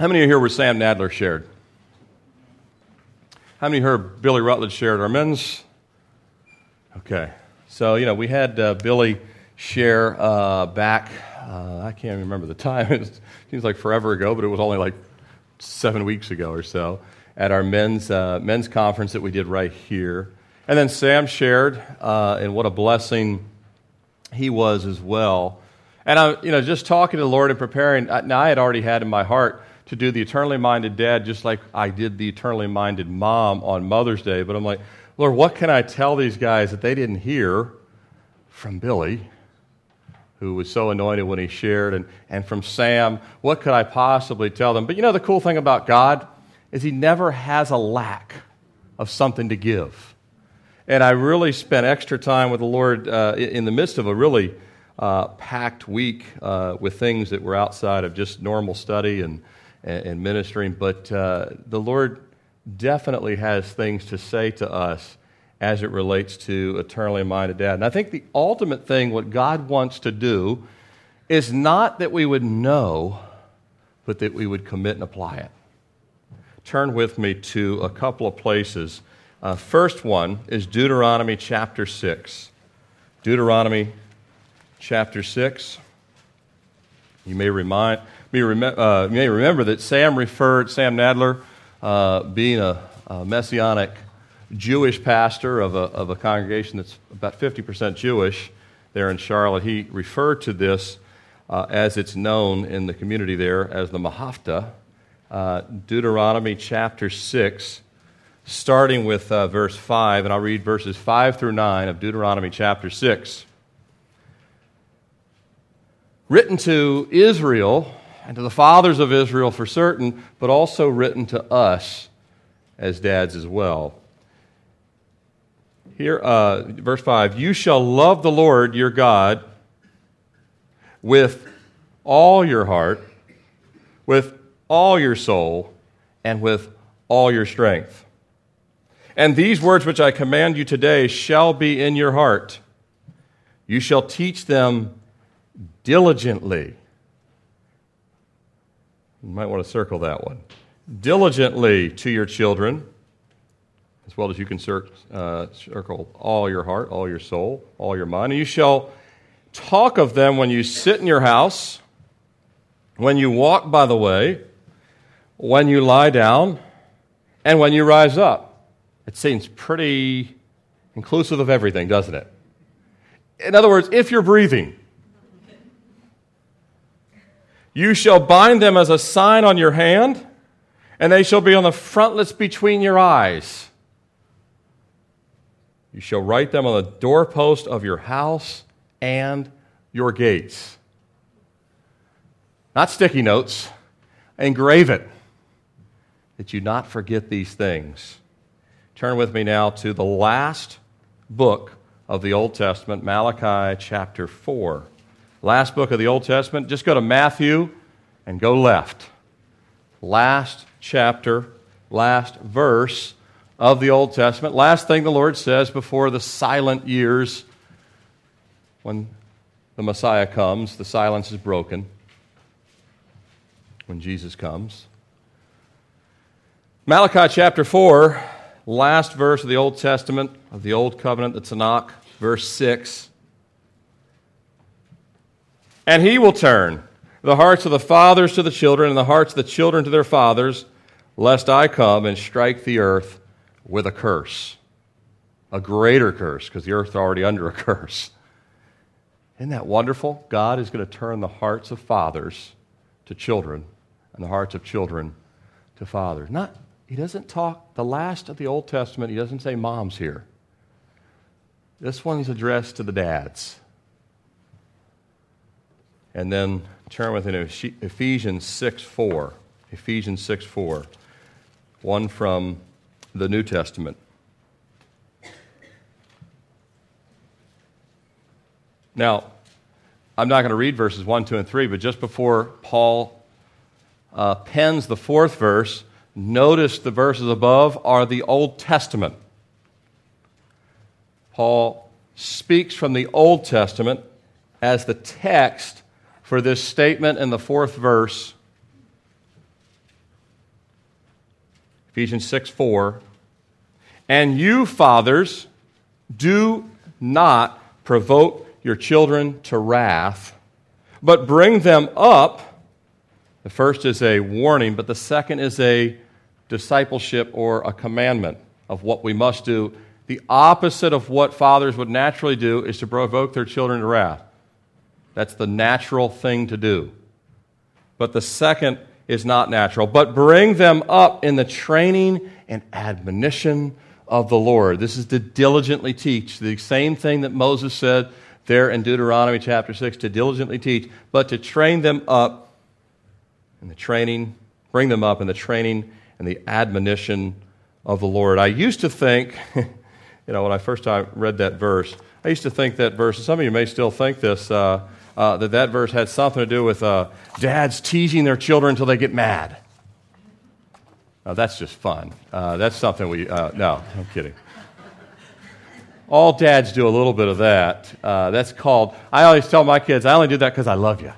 How many of you here were Sam Nadler shared? How many heard Billy Rutledge shared? Our men's? Okay. So, you know, we had uh, Billy share uh, back, uh, I can't remember the time. It seems like forever ago, but it was only like seven weeks ago or so at our men's, uh, men's conference that we did right here. And then Sam shared, uh, and what a blessing he was as well. And I, you know, just talking to the Lord and preparing, now I had already had in my heart to do the eternally minded dad just like I did the eternally minded mom on Mother's Day. But I'm like, Lord, what can I tell these guys that they didn't hear from Billy, who was so anointed when he shared, and, and from Sam? What could I possibly tell them? But you know, the cool thing about God is he never has a lack of something to give. And I really spent extra time with the Lord uh, in the midst of a really uh, packed week uh, with things that were outside of just normal study and and, and ministering, but uh, the Lord definitely has things to say to us as it relates to eternally minded dad. And I think the ultimate thing, what God wants to do, is not that we would know, but that we would commit and apply it. Turn with me to a couple of places. Uh, first one is Deuteronomy chapter 6. Deuteronomy chapter 6. You may remind, may, rem- uh, may remember that Sam referred, Sam Nadler, uh, being a, a, messianic Jewish pastor of a, of a congregation that's about 50% Jewish there in Charlotte, he referred to this uh, as it's known in the community there as the V'ahavta, uh, Deuteronomy chapter 6, starting with uh, verse 5, and I'll read verses 5 through 9 of Deuteronomy chapter 6 written to Israel and to the fathers of Israel for certain, but also written to us as dads as well. Here, uh, verse 5 You shall love the Lord your God with all your heart, with all your soul, and with all your strength. And these words which I command you today shall be in your heart. You shall teach them diligently. You might want to circle that one. Diligently to your children, as well as you can uh, circle all your heart, all your soul, all your mind. And you shall talk of them when you sit in your house, when you walk by the way, when you lie down, and when you rise up. It seems pretty inclusive of everything, doesn't it? In other words, if you're breathing, you shall bind them as a sign on your hand, and they shall be on the frontlets between your eyes. You shall write them on the doorpost of your house and your gates. Not sticky notes, engrave it, that you not forget these things. Turn with me now to the last book of the Old Testament, Malachi chapter 4 last book of the Old Testament, just go to Matthew and go left. Last chapter, last verse of the Old Testament. Last thing the Lord says before the silent years when the Messiah comes, the silence is broken when Jesus comes. Malachi chapter 4, last verse of the Old Testament, of the Old Covenant, the Tanakh, verse 6. And he will turn the hearts of the fathers to the children, and the hearts of the children to their fathers, lest I come and strike the earth with a curse. A greater curse, because the earth is already under a curse. Isn't that wonderful? God is going to turn the hearts of fathers to children, and the hearts of children to fathers. Not, he doesn't talk, the last of the Old Testament, he doesn't say moms here. This one's addressed to the dads. And then turn with me to Ephesians 6 4. Ephesians 6 4. One from the New Testament. Now, I'm not going to read verses 1, 2, and 3, but just before Paul uh, pens the fourth verse, notice the verses above are the Old Testament. Paul speaks from the Old Testament as the text for this statement in the fourth verse Ephesians 6 4. And you, fathers, do not provoke your children to wrath, but bring them up. The first is a warning, but the second is a discipleship or a commandment of what we must do. The opposite of what fathers would naturally do is to provoke their children to wrath. That's the natural thing to do. But the second is not natural. But bring them up in the training and admonition of the Lord. This is to diligently teach. The same thing that Moses said there in Deuteronomy chapter 6 to diligently teach, but to train them up in the training, bring them up in the training and the admonition of the Lord. I used to think, you know, when I first read that verse, I used to think that verse, some of you may still think this, uh, uh, that that verse had something to do with uh, dads teasing their children until they get mad. Now, that's just fun. Uh, that's something we, uh, no, I'm kidding. All dads do a little bit of that. Uh, that's called, I always tell my kids, I only do that because I love you.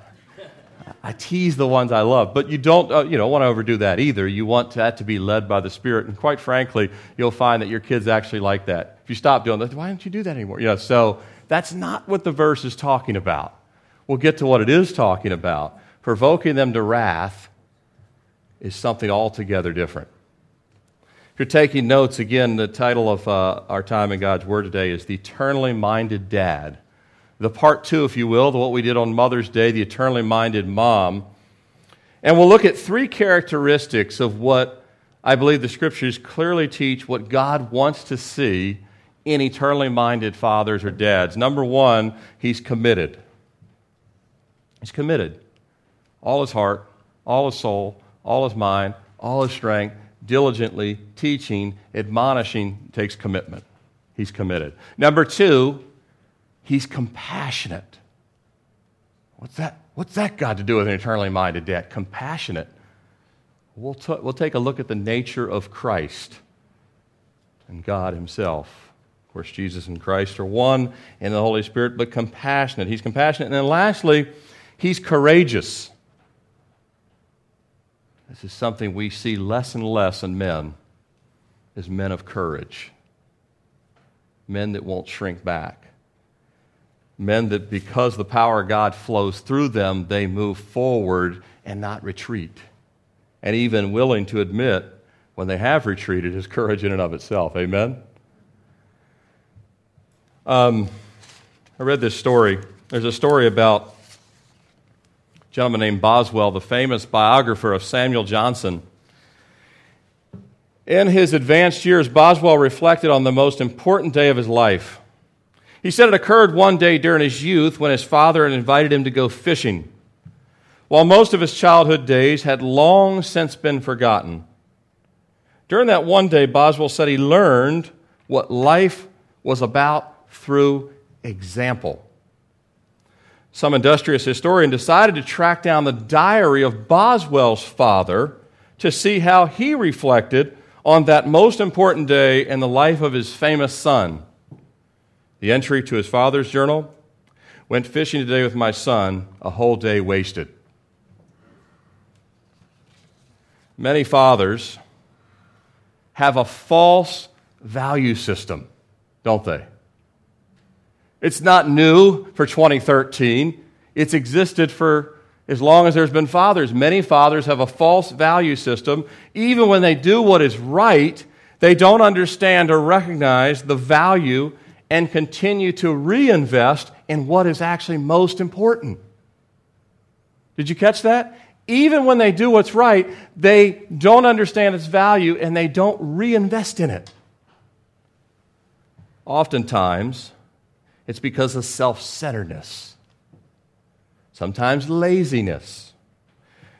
I tease the ones I love, but you don't, uh, you know, want to overdo that either. You want that to be led by the Spirit, and quite frankly, you'll find that your kids actually like that. If you stop doing that, why don't you do that anymore? Know, so that's not what the verse is talking about. We'll get to what it is talking about. Provoking them to wrath is something altogether different. If you're taking notes, again, the title of uh, our time in God's Word today is The Eternally Minded Dad. The part two, if you will, the what we did on Mother's Day, the eternally minded mom. And we'll look at three characteristics of what I believe the scriptures clearly teach what God wants to see in eternally minded fathers or dads. Number one, he's committed. He's committed. All his heart, all his soul, all his mind, all his strength, diligently teaching, admonishing takes commitment. He's committed. Number two, he's compassionate. What's that, what's that got to do with an eternally minded dad? Compassionate. We'll, t- we'll take a look at the nature of Christ and God Himself. Of course, Jesus and Christ are one in the Holy Spirit, but compassionate. He's compassionate. And then lastly, he's courageous. This is something we see less and less in men is men of courage. Men that won't shrink back. Men that because the power of God flows through them, they move forward and not retreat. And even willing to admit when they have retreated is courage in and of itself. Amen? Um, I read this story. There's a story about gentleman named Boswell, the famous biographer of Samuel Johnson. In his advanced years, Boswell reflected on the most important day of his life. He said it occurred one day during his youth when his father had invited him to go fishing. While most of his childhood days had long since been forgotten, during that one day, Boswell said he learned what life was about through example some industrious historian decided to track down the diary of Boswell's father to see how he reflected on that most important day in the life of his famous son. The entry to his father's journal went fishing today with my son, a whole day wasted. Many fathers have a false value system, don't they? It's not new for 2013. It's existed for as long as there's been fathers. Many fathers have a false value system. Even when they do what is right, they don't understand or recognize the value and continue to reinvest in what is actually most important. Did you catch that? Even when they do what's right, they don't understand its value and they don't reinvest in it. Oftentimes, it's because of self centeredness, sometimes laziness.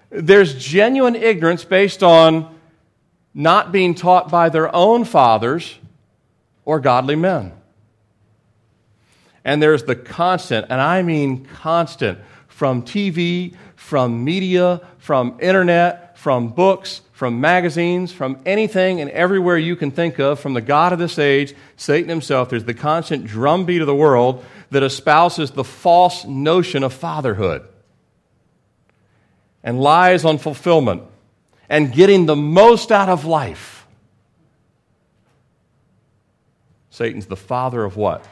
There's genuine ignorance based on not being taught by their own fathers or godly men. And there's the constant, and I mean constant, from TV, from media, from internet, from books, from magazines, from anything and everywhere you can think of, from the God of this age, Satan himself. There's the constant drumbeat of the world that espouses the false notion of fatherhood and lies on fulfillment and getting the most out of life. Satan's the father of what?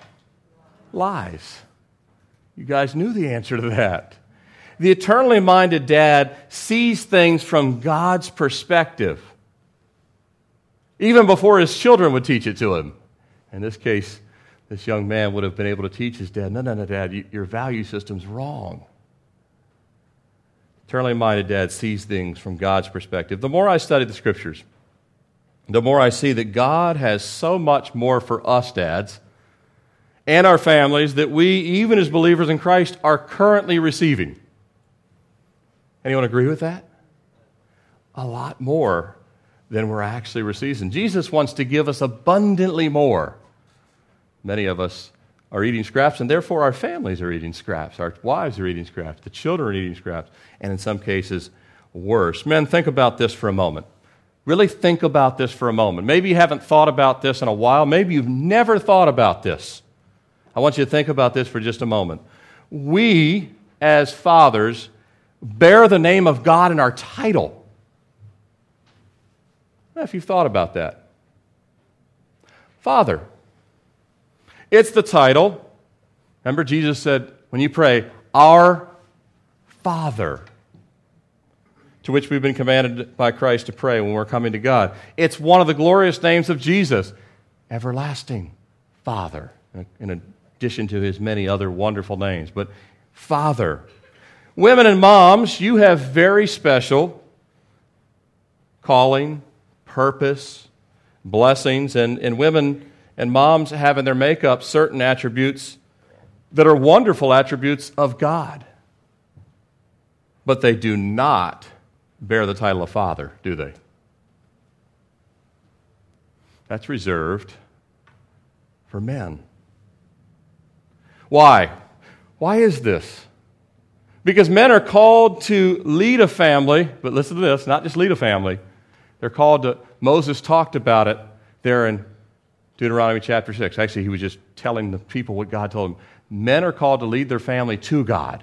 Lies. You guys knew the answer to that. The eternally minded dad sees things from God's perspective, even before his children would teach it to him. In this case, this young man would have been able to teach his dad, no, no, no, dad, your value system's wrong. Eternally minded dad sees things from God's perspective. The more I study the scriptures, the more I see that God has so much more for us, dads, and our families that we, even as believers in Christ, are currently receiving. Anyone agree with that? A lot more than we're actually receiving. Jesus wants to give us abundantly more. Many of us are eating scraps, and therefore our families are eating scraps. Our wives are eating scraps. The children are eating scraps, and in some cases, worse. Men, think about this for a moment. Really think about this for a moment. Maybe you haven't thought about this in a while. Maybe you've never thought about this. I want you to think about this for just a moment. We, as fathers, bear the name of God in our title. If you've thought about that. Father. It's the title. Remember, Jesus said, when you pray, Our Father to which we've been commanded by Christ to pray when we're coming to God. It's one of the glorious names of Jesus, Everlasting Father, in addition to his many other wonderful names. But Father. Women and moms, you have very special calling, purpose, blessings, and, and women and moms have in their makeup certain attributes that are wonderful attributes of God. But they do not bear the title of father, do they? That's reserved for men. Why? Why is this? Because men are called to lead a family, but listen to this not just lead a family. They're called to, Moses talked about it there in Deuteronomy chapter 6. Actually, he was just telling the people what God told him. Men are called to lead their family to God.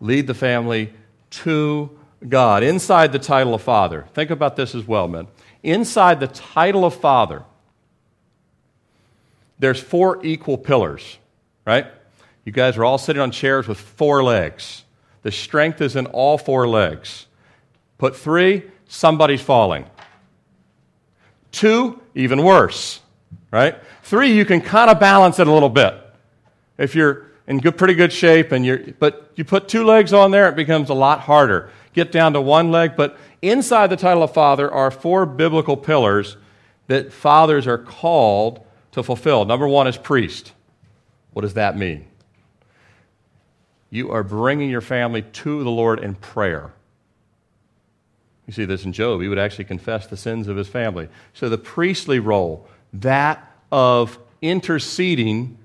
Lead the family to God, inside the title of Father. Think about this as well, men. Inside the title of Father, there's four equal pillars, right? You guys are all sitting on chairs with four legs. The strength is in all four legs. Put three, somebody's falling. Two, even worse, right? Three, you can kind of balance it a little bit. If you're in good, pretty good shape, and you're, but you put two legs on there, it becomes a lot harder. Get down to one leg, but inside the title of father are four biblical pillars that fathers are called to fulfill. Number one is priest. What does that mean? You are bringing your family to the Lord in prayer. You see this in Job. He would actually confess the sins of his family. So the priestly role, that of interceding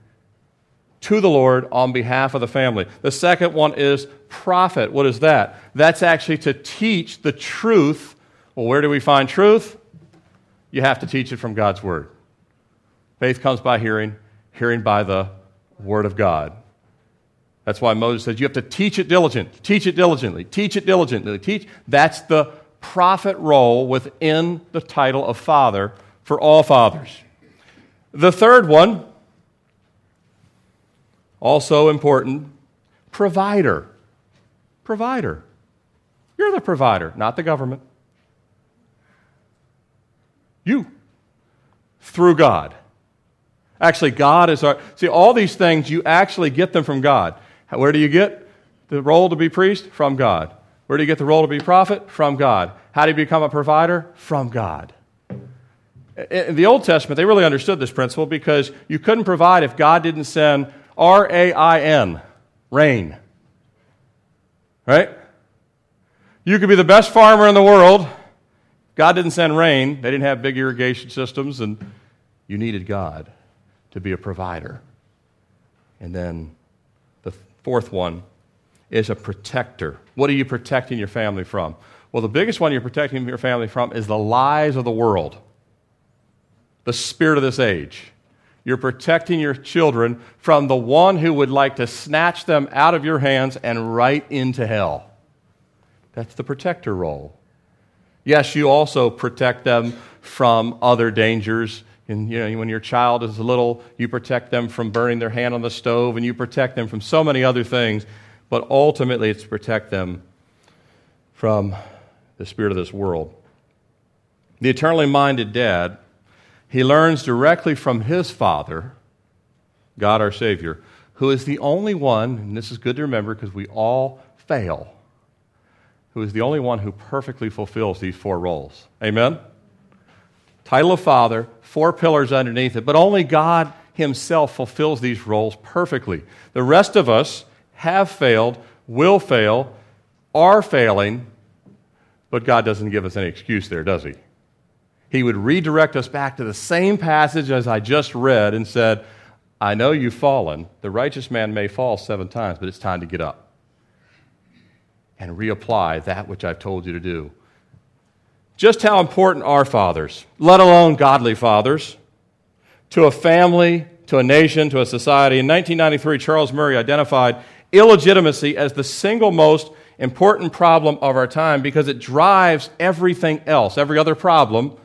to the Lord on behalf of the family. The second one is prophet. What is that? That's actually to teach the truth. Well, where do we find truth? You have to teach it from God's Word. Faith comes by hearing, hearing by the Word of God. That's why Moses says you have to teach it diligently, teach it diligently, teach it diligently, teach. That's the prophet role within the title of father for all fathers. The third one also important, provider. Provider. You're the provider, not the government. You. Through God. Actually, God is our. See, all these things, you actually get them from God. Where do you get the role to be priest? From God. Where do you get the role to be prophet? From God. How do you become a provider? From God. In the Old Testament, they really understood this principle because you couldn't provide if God didn't send R A I N, rain. Right? You could be the best farmer in the world. God didn't send rain, they didn't have big irrigation systems, and you needed God to be a provider. And then the fourth one is a protector. What are you protecting your family from? Well, the biggest one you're protecting your family from is the lies of the world, the spirit of this age. You're protecting your children from the one who would like to snatch them out of your hands and right into hell. That's the protector role. Yes, you also protect them from other dangers, And you know, when your child is little, you protect them from burning their hand on the stove, and you protect them from so many other things. But ultimately, it's to protect them from the spirit of this world. The eternally minded dad, he learns directly from his father, God our Savior, who is the only one, and this is good to remember because we all fail, who is the only one who perfectly fulfills these four roles. Amen? Title of Father, four pillars underneath it, but only God Himself fulfills these roles perfectly. The rest of us have failed, will fail, are failing, but God doesn't give us any excuse there, does He? He would redirect us back to the same passage as I just read and said, I know you've fallen. The righteous man may fall seven times, but it's time to get up and reapply that which I've told you to do. Just how important are fathers, let alone godly fathers, to a family, to a nation, to a society? In 1993, Charles Murray identified illegitimacy as the single most important problem of our time because it drives everything else. Every other problem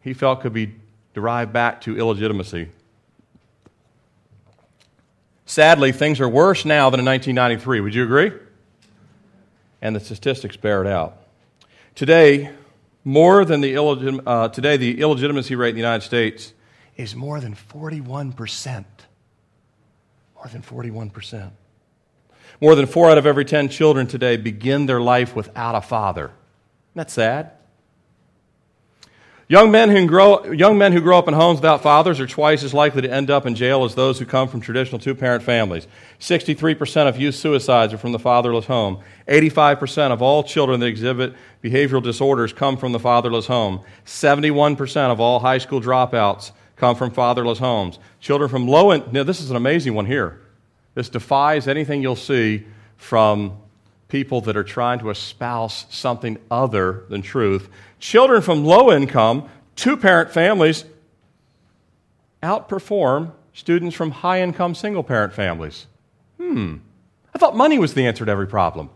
he felt could be derived back to illegitimacy. Sadly, things are worse now than in 1993. Would you agree? And the statistics bear it out. Today, more than the illegit- uh, today, the illegitimacy rate in the United States is more than 41%. More than 41%. More than four out of every 10 children today begin their life without a father. Isn't that sad? Young men, who grow, young men who grow up in homes without fathers are twice as likely to end up in jail as those who come from traditional two parent families. 63% of youth suicides are from the fatherless home. 85% of all children that exhibit behavioral disorders come from the fatherless home. 71% of all high school dropouts come from fatherless homes. Children from low income, now this is an amazing one here. This defies anything you'll see from people that are trying to espouse something other than truth. Children from low income, two parent families outperform students from high income single parent families. Hmm. I thought money was the answer to every problem.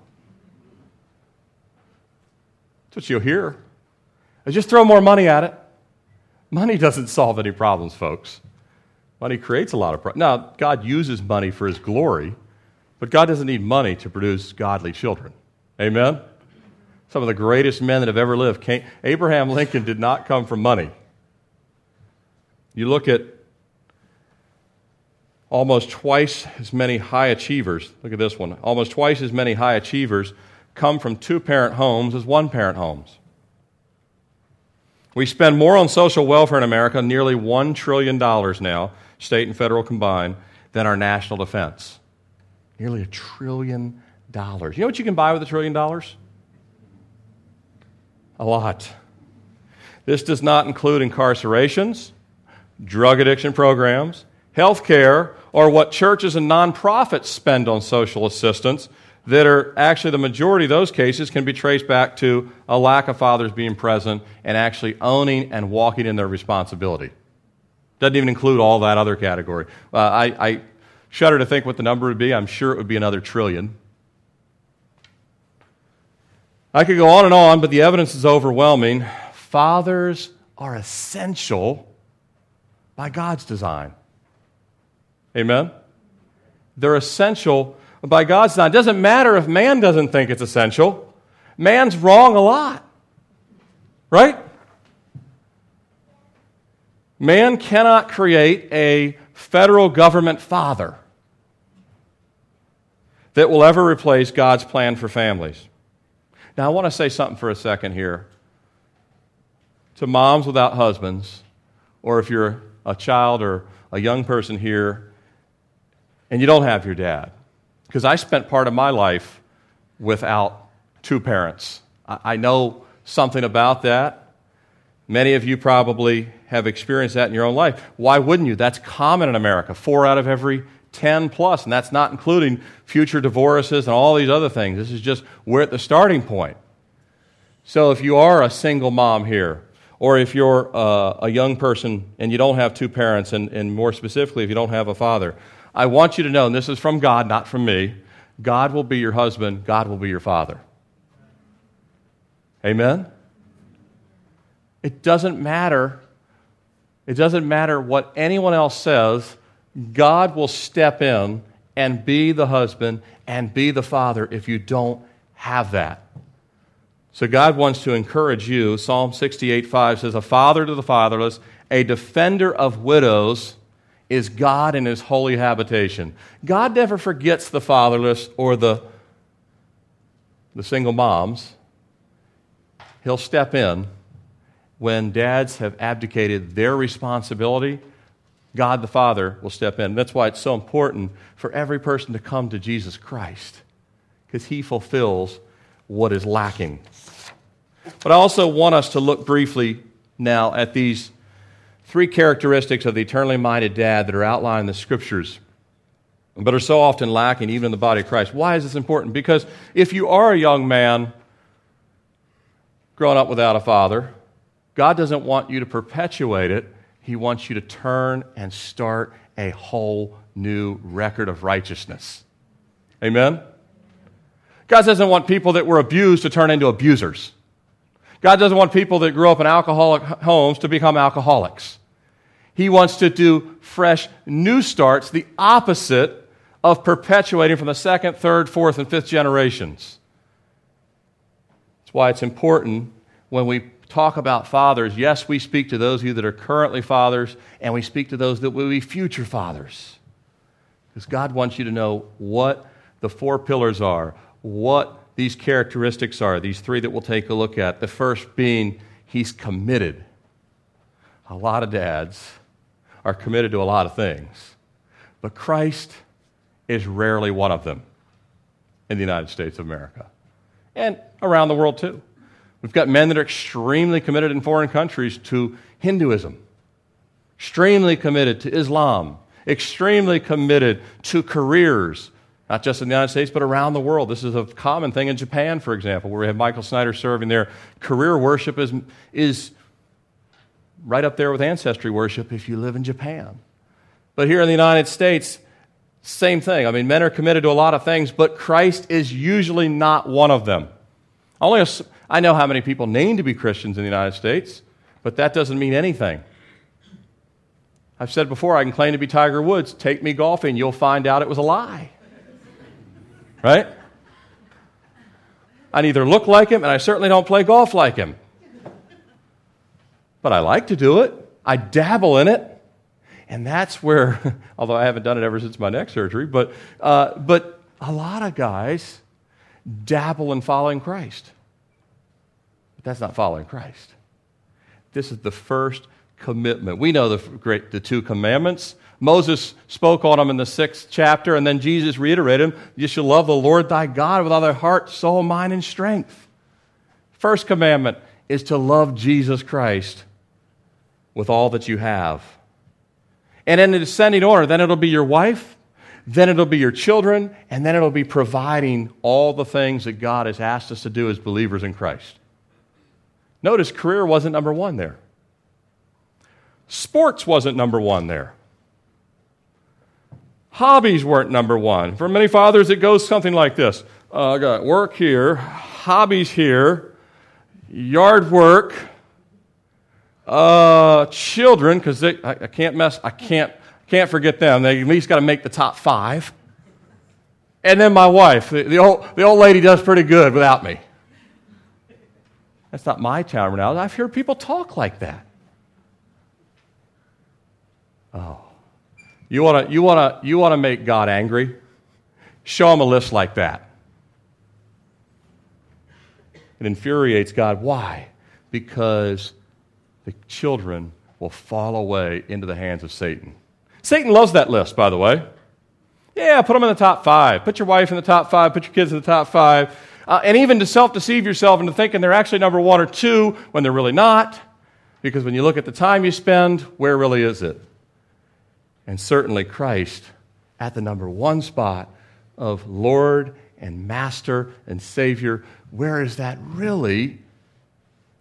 That's what you'll hear. I just throw more money at it. Money doesn't solve any problems, folks. Money creates a lot of problems. Now, God uses money for His glory, but God doesn't need money to produce godly children. Amen? Some of the greatest men that have ever lived. Came, Abraham Lincoln did not come from money. You look at almost twice as many high achievers. Look at this one. Almost twice as many high achievers come from two parent homes as one parent homes. We spend more on social welfare in America, nearly $1 trillion now, state and federal combined, than our national defense. Nearly a trillion dollars. You know what you can buy with a trillion dollars? A lot. This does not include incarcerations, drug addiction programs, health care, or what churches and nonprofits spend on social assistance that are actually the majority of those cases can be traced back to a lack of fathers being present and actually owning and walking in their responsibility. Doesn't even include all that other category. Uh, I, I shudder to think what the number would be. I'm sure it would be another trillion. I could go on and on, but the evidence is overwhelming. Fathers are essential by God's design. Amen? They're essential by God's design. It doesn't matter if man doesn't think it's essential, man's wrong a lot. Right? Man cannot create a federal government father that will ever replace God's plan for families. Now, I want to say something for a second here to moms without husbands, or if you're a child or a young person here and you don't have your dad. Because I spent part of my life without two parents. I know something about that. Many of you probably have experienced that in your own life. Why wouldn't you? That's common in America. Four out of every 10 plus, and that's not including future divorces and all these other things. This is just we're at the starting point. So if you are a single mom here, or if you're uh, a young person and you don't have two parents, and, and more specifically, if you don't have a father, I want you to know, and this is from God, not from me, God will be your husband, God will be your father. Amen? It doesn't matter It doesn't matter what anyone else says, God will step in and be the husband and be the father if you don't have that. So God wants to encourage you. Psalm 68 5 says, A father to the fatherless, a defender of widows is God in his holy habitation. God never forgets the fatherless or the, the single moms. He'll step in when dads have abdicated their responsibility. God the Father will step in. That's why it's so important for every person to come to Jesus Christ, because he fulfills what is lacking. But I also want us to look briefly now at these three characteristics of the eternally minded dad that are outlined in the scriptures, but are so often lacking even in the body of Christ. Why is this important? Because if you are a young man growing up without a father, God doesn't want you to perpetuate it. He wants you to turn and start a whole new record of righteousness. Amen? God doesn't want people that were abused to turn into abusers. God doesn't want people that grew up in alcoholic homes to become alcoholics. He wants to do fresh new starts, the opposite of perpetuating from the second, third, fourth, and fifth generations. That's why it's important when we talk about fathers. Yes, we speak to those of you that are currently fathers, and we speak to those that will be future fathers. Because God wants you to know what the four pillars are, what these characteristics are, these three that we'll take a look at. The first being, he's committed. A lot of dads are committed to a lot of things, but Christ is rarely one of them in the United States of America and around the world too. We've got men that are extremely committed in foreign countries to Hinduism, extremely committed to Islam, extremely committed to careers not just in the United States, but around the world. This is a common thing in Japan, for example, where we have Michael Snyder serving there. Career worship is, is right up there with ancestry worship if you live in Japan. But here in the United States, same thing. I mean, men are committed to a lot of things, but Christ is usually not one of them. Only a, I know how many people name to be Christians in the United States, but that doesn't mean anything. I've said before, I can claim to be Tiger Woods. Take me golfing, you'll find out it was a lie. Right? I neither look like him and I certainly don't play golf like him. But I like to do it, I dabble in it. And that's where, although I haven't done it ever since my neck surgery, but, uh, but a lot of guys dabble in following Christ. That's not following Christ. This is the first commitment. We know the, great, the two commandments Moses spoke on them in the sixth chapter, and then Jesus reiterated them. You shall love the Lord thy God with all thy heart, soul, mind, and strength. First commandment is to love Jesus Christ with all that you have. And in the descending order, then it'll be your wife, then it'll be your children, and then it'll be providing all the things that God has asked us to do as believers in Christ. Notice career wasn't number one there. Sports wasn't number one there. Hobbies weren't number one. For many fathers, it goes something like this uh, I got work here, hobbies here, yard work, uh, children, because I, I, can't mess, I can't, can't forget them. They at least got to make the top five. And then my wife, the, the, old, the old lady does pretty good without me. That's not my terminology. I've heard people talk like that. Oh. You want to you wanna, you wanna make God angry? Show him a list like that. It infuriates God. Why? Because the children will fall away into the hands of Satan. Satan loves that list, by the way. Yeah, put them in the top five. Put your wife in the top five. Put your kids in the top five. Uh, and even to self deceive yourself into thinking they're actually number one or two when they're really not. Because when you look at the time you spend, where really is it? and certainly Christ at the number one spot of Lord and Master and Savior. Where is that really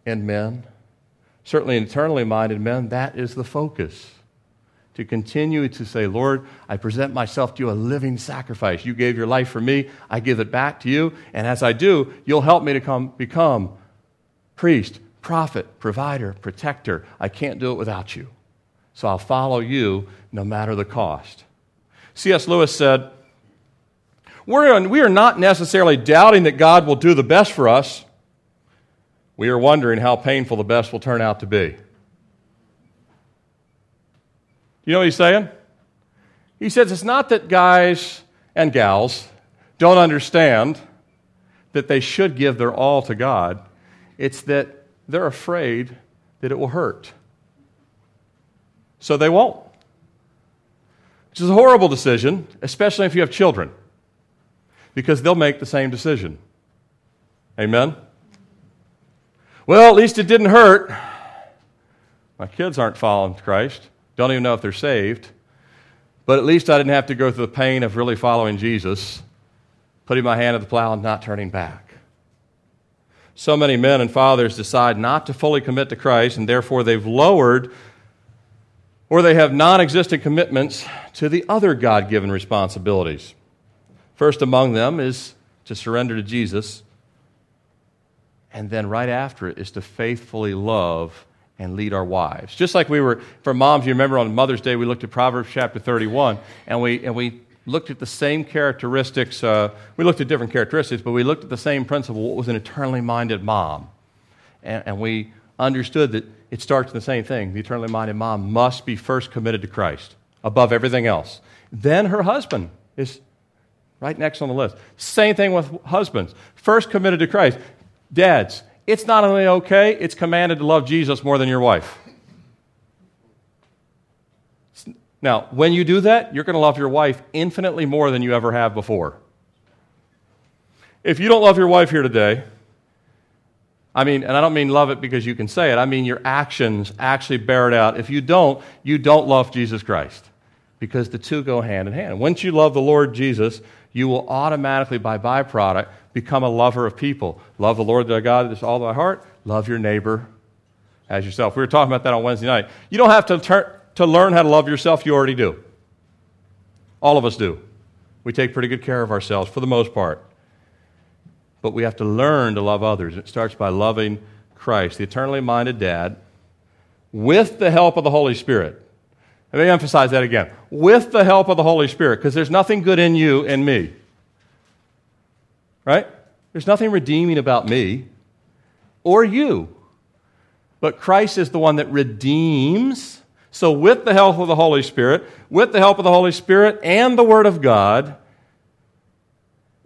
in men? Certainly, eternally minded men, that is the focus. To continue to say, Lord, I present myself to you a living sacrifice. You gave your life for me, I give it back to you. And as I do, you'll help me to come, become priest, prophet, provider, protector. I can't do it without you. So I'll follow you no matter the cost. C.S. Lewis said, we're, we are not necessarily doubting that God will do the best for us. We are wondering how painful the best will turn out to be. You know what he's saying? He says it's not that guys and gals don't understand that they should give their all to God, it's that they're afraid that it will hurt. So they won't. Which is a horrible decision, especially if you have children, because they'll make the same decision. Amen? Well, at least it didn't hurt. My kids aren't following Christ, don't even know if they're saved. But at least I didn't have to go through the pain of really following Jesus, putting my hand at the plow and not turning back. So many men and fathers decide not to fully commit to Christ, and therefore they've lowered or they have non existent commitments to the other God given responsibilities. First among them is to surrender to Jesus, and then right after it is to faithfully love and lead our wives. Just like we were, for moms, you remember on Mother's Day, we looked at Proverbs chapter 31, and we, and we looked at the same characteristics. Uh, we looked at different characteristics, but we looked at the same principle what was an eternally minded mom. And, and we understood that it starts in the same thing. The eternally minded mom must be first committed to Christ above everything else. Then her husband is right next on the list. Same thing with husbands. First committed to Christ. Dads, it's not only okay, it's commanded to love Jesus more than your wife. Now, when you do that, you're going to love your wife infinitely more than you ever have before. If you don't love your wife here today, I mean, and I don't mean love it because you can say it, I mean your actions actually bear it out. If you don't, you don't love Jesus Christ because the two go hand in hand. Once you love the Lord Jesus, you will automatically, by byproduct, become a lover of people. Love the Lord thy God with all thy heart, love your neighbor as yourself. We were talking about that on Wednesday night. You don't have to, turn, to learn how to love yourself, you already do. All of us do. We take pretty good care of ourselves for the most part. But we have to learn to love others. It starts by loving Christ, the eternally minded dad, with the help of the Holy Spirit. Let me emphasize that again. With the help of the Holy Spirit, because there's nothing good in you and me. Right? There's nothing redeeming about me or you. But Christ is the one that redeems. So, with the help of the Holy Spirit, with the help of the Holy Spirit and the Word of God,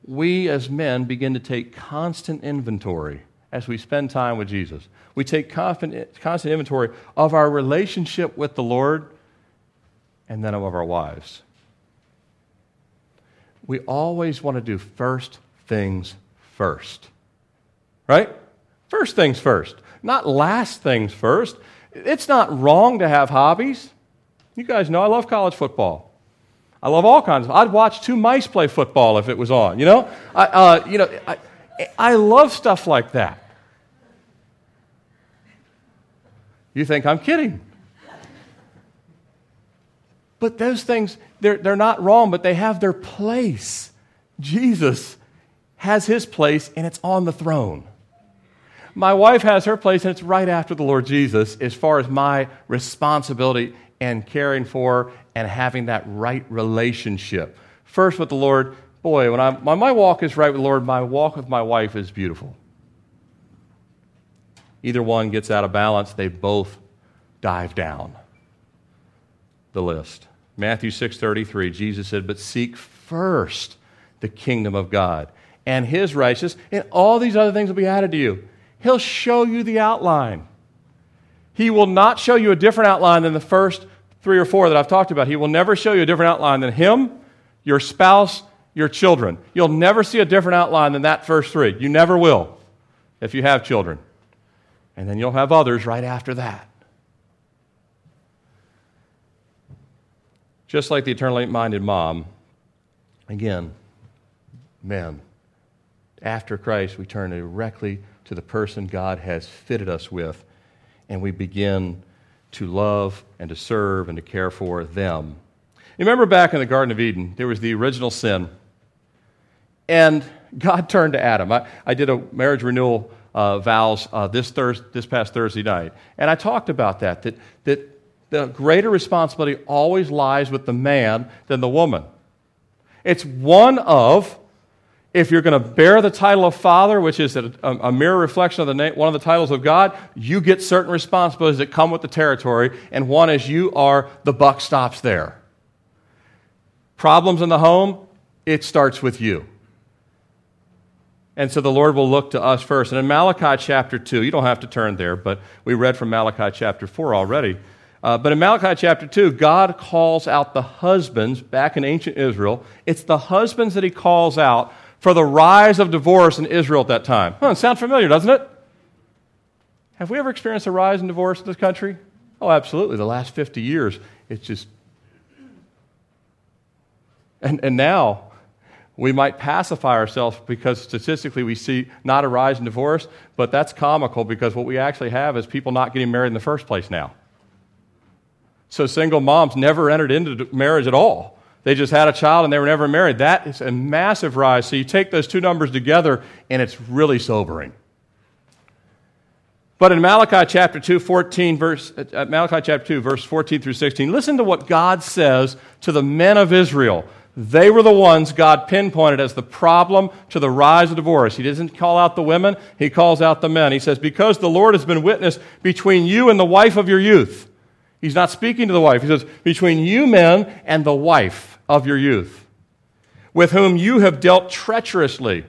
we as men begin to take constant inventory as we spend time with Jesus. We take constant inventory of our relationship with the Lord and then of our wives. We always want to do first things first. Right? First things first, not last things first. It's not wrong to have hobbies. You guys know I love college football. I love all kinds of. I'd watch two mice play football if it was on. You know, I, uh, you know, I, I love stuff like that. You think I'm kidding? But those things, they're, they're not wrong, but they have their place. Jesus has his place, and it's on the throne. My wife has her place, and it's right after the Lord Jesus as far as my responsibility and caring for and having that right relationship. First with the Lord, boy, when, I, when my walk is right with the Lord, my walk with my wife is beautiful. Either one gets out of balance, they both dive down the list. Matthew 6:33, Jesus said, "But seek first the kingdom of God and his righteousness, and all these other things will be added to you." He'll show you the outline. He will not show you a different outline than the first three or four that I've talked about. He will never show you a different outline than him, your spouse, your children. You'll never see a different outline than that first three. You never will if you have children. And then you'll have others right after that. Just like the eternally minded mom, again, men, after Christ, we turn directly to the person God has fitted us with, and we begin to love and to serve and to care for them. Remember back in the Garden of Eden, there was the original sin, and God turned to Adam. I, I did a marriage renewal uh, vows uh, this, Thursday, this past Thursday night, and I talked about that, that, that the greater responsibility always lies with the man than the woman. It's one of, if you're going to bear the title of father, which is a, a mirror reflection of the name, one of the titles of God, you get certain responsibilities that come with the territory, and one is you are the buck stops there. Problems in the home, it starts with you. And so the Lord will look to us first. And in Malachi chapter 2, you don't have to turn there, but we read from Malachi chapter 4 already. Uh, but in Malachi chapter 2, God calls out the husbands back in ancient Israel. It's the husbands that he calls out for the rise of divorce in Israel at that time. Huh, sound familiar, doesn't it? Have we ever experienced a rise in divorce in this country? Oh, absolutely. The last 50 years, it's just. And, and now, we might pacify ourselves because statistically we see not a rise in divorce, but that's comical because what we actually have is people not getting married in the first place now. So single moms never entered into marriage at all. They just had a child and they were never married. That is a massive rise. So you take those two numbers together and it's really sobering. But in Malachi chapter 2, 14, verse, uh, Malachi chapter 2, verse 14 through 16, listen to what God says to the men of Israel they were the ones God pinpointed as the problem to the rise of divorce. He doesn't call out the women, he calls out the men. He says, Because the Lord has been witness between you and the wife of your youth. He's not speaking to the wife. He says, Between you men and the wife of your youth, with whom you have dealt treacherously.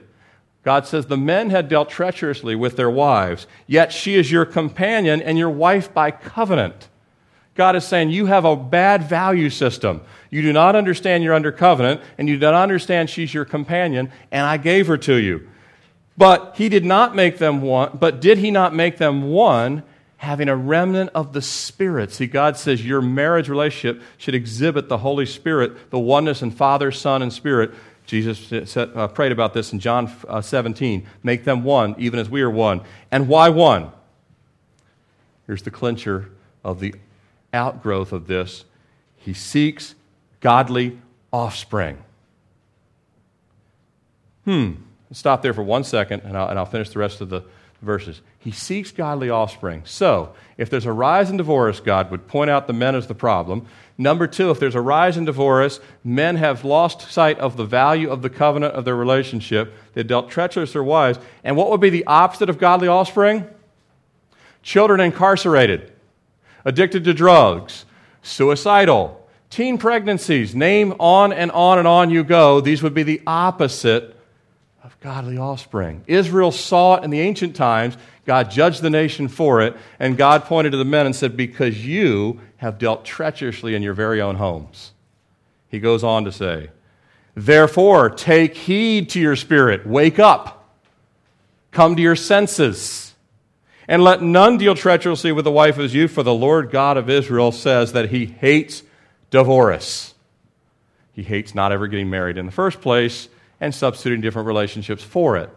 God says the men had dealt treacherously with their wives, yet she is your companion and your wife by covenant. God is saying you have a bad value system. You do not understand you're under covenant, and you do not understand she's your companion, and I gave her to you. But he did not make them one, but did he not make them one, having a remnant of the Spirit? See, God says your marriage relationship should exhibit the Holy Spirit, the oneness in Father, Son, and Spirit. Jesus said, uh, prayed about this in John uh, 17. Make them one, even as we are one. And why one? Here's the clincher of the outgrowth of this. He seeks godly offspring. Hmm. Stop there for one second, and I'll, and I'll finish the rest of the verses. He seeks godly offspring. So, if there's a rise in divorce, God would point out the men as the problem. Number two, if there's a rise in divorce, men have lost sight of the value of the covenant of their relationship. They dealt treacherous or wise. And what would be the opposite of godly offspring? Children incarcerated addicted to drugs, suicidal, teen pregnancies, name on and on and on you go. These would be the opposite of godly offspring. Israel saw it in the ancient times. God judged the nation for it, and God pointed to the men and said, Because you have dealt treacherously in your very own homes. He goes on to say, Therefore, take heed to your spirit, wake up, come to your senses. And let none deal treacherously with the wife of his youth, for the Lord God of Israel says that he hates divorce. He hates not ever getting married in the first place and substituting different relationships for it.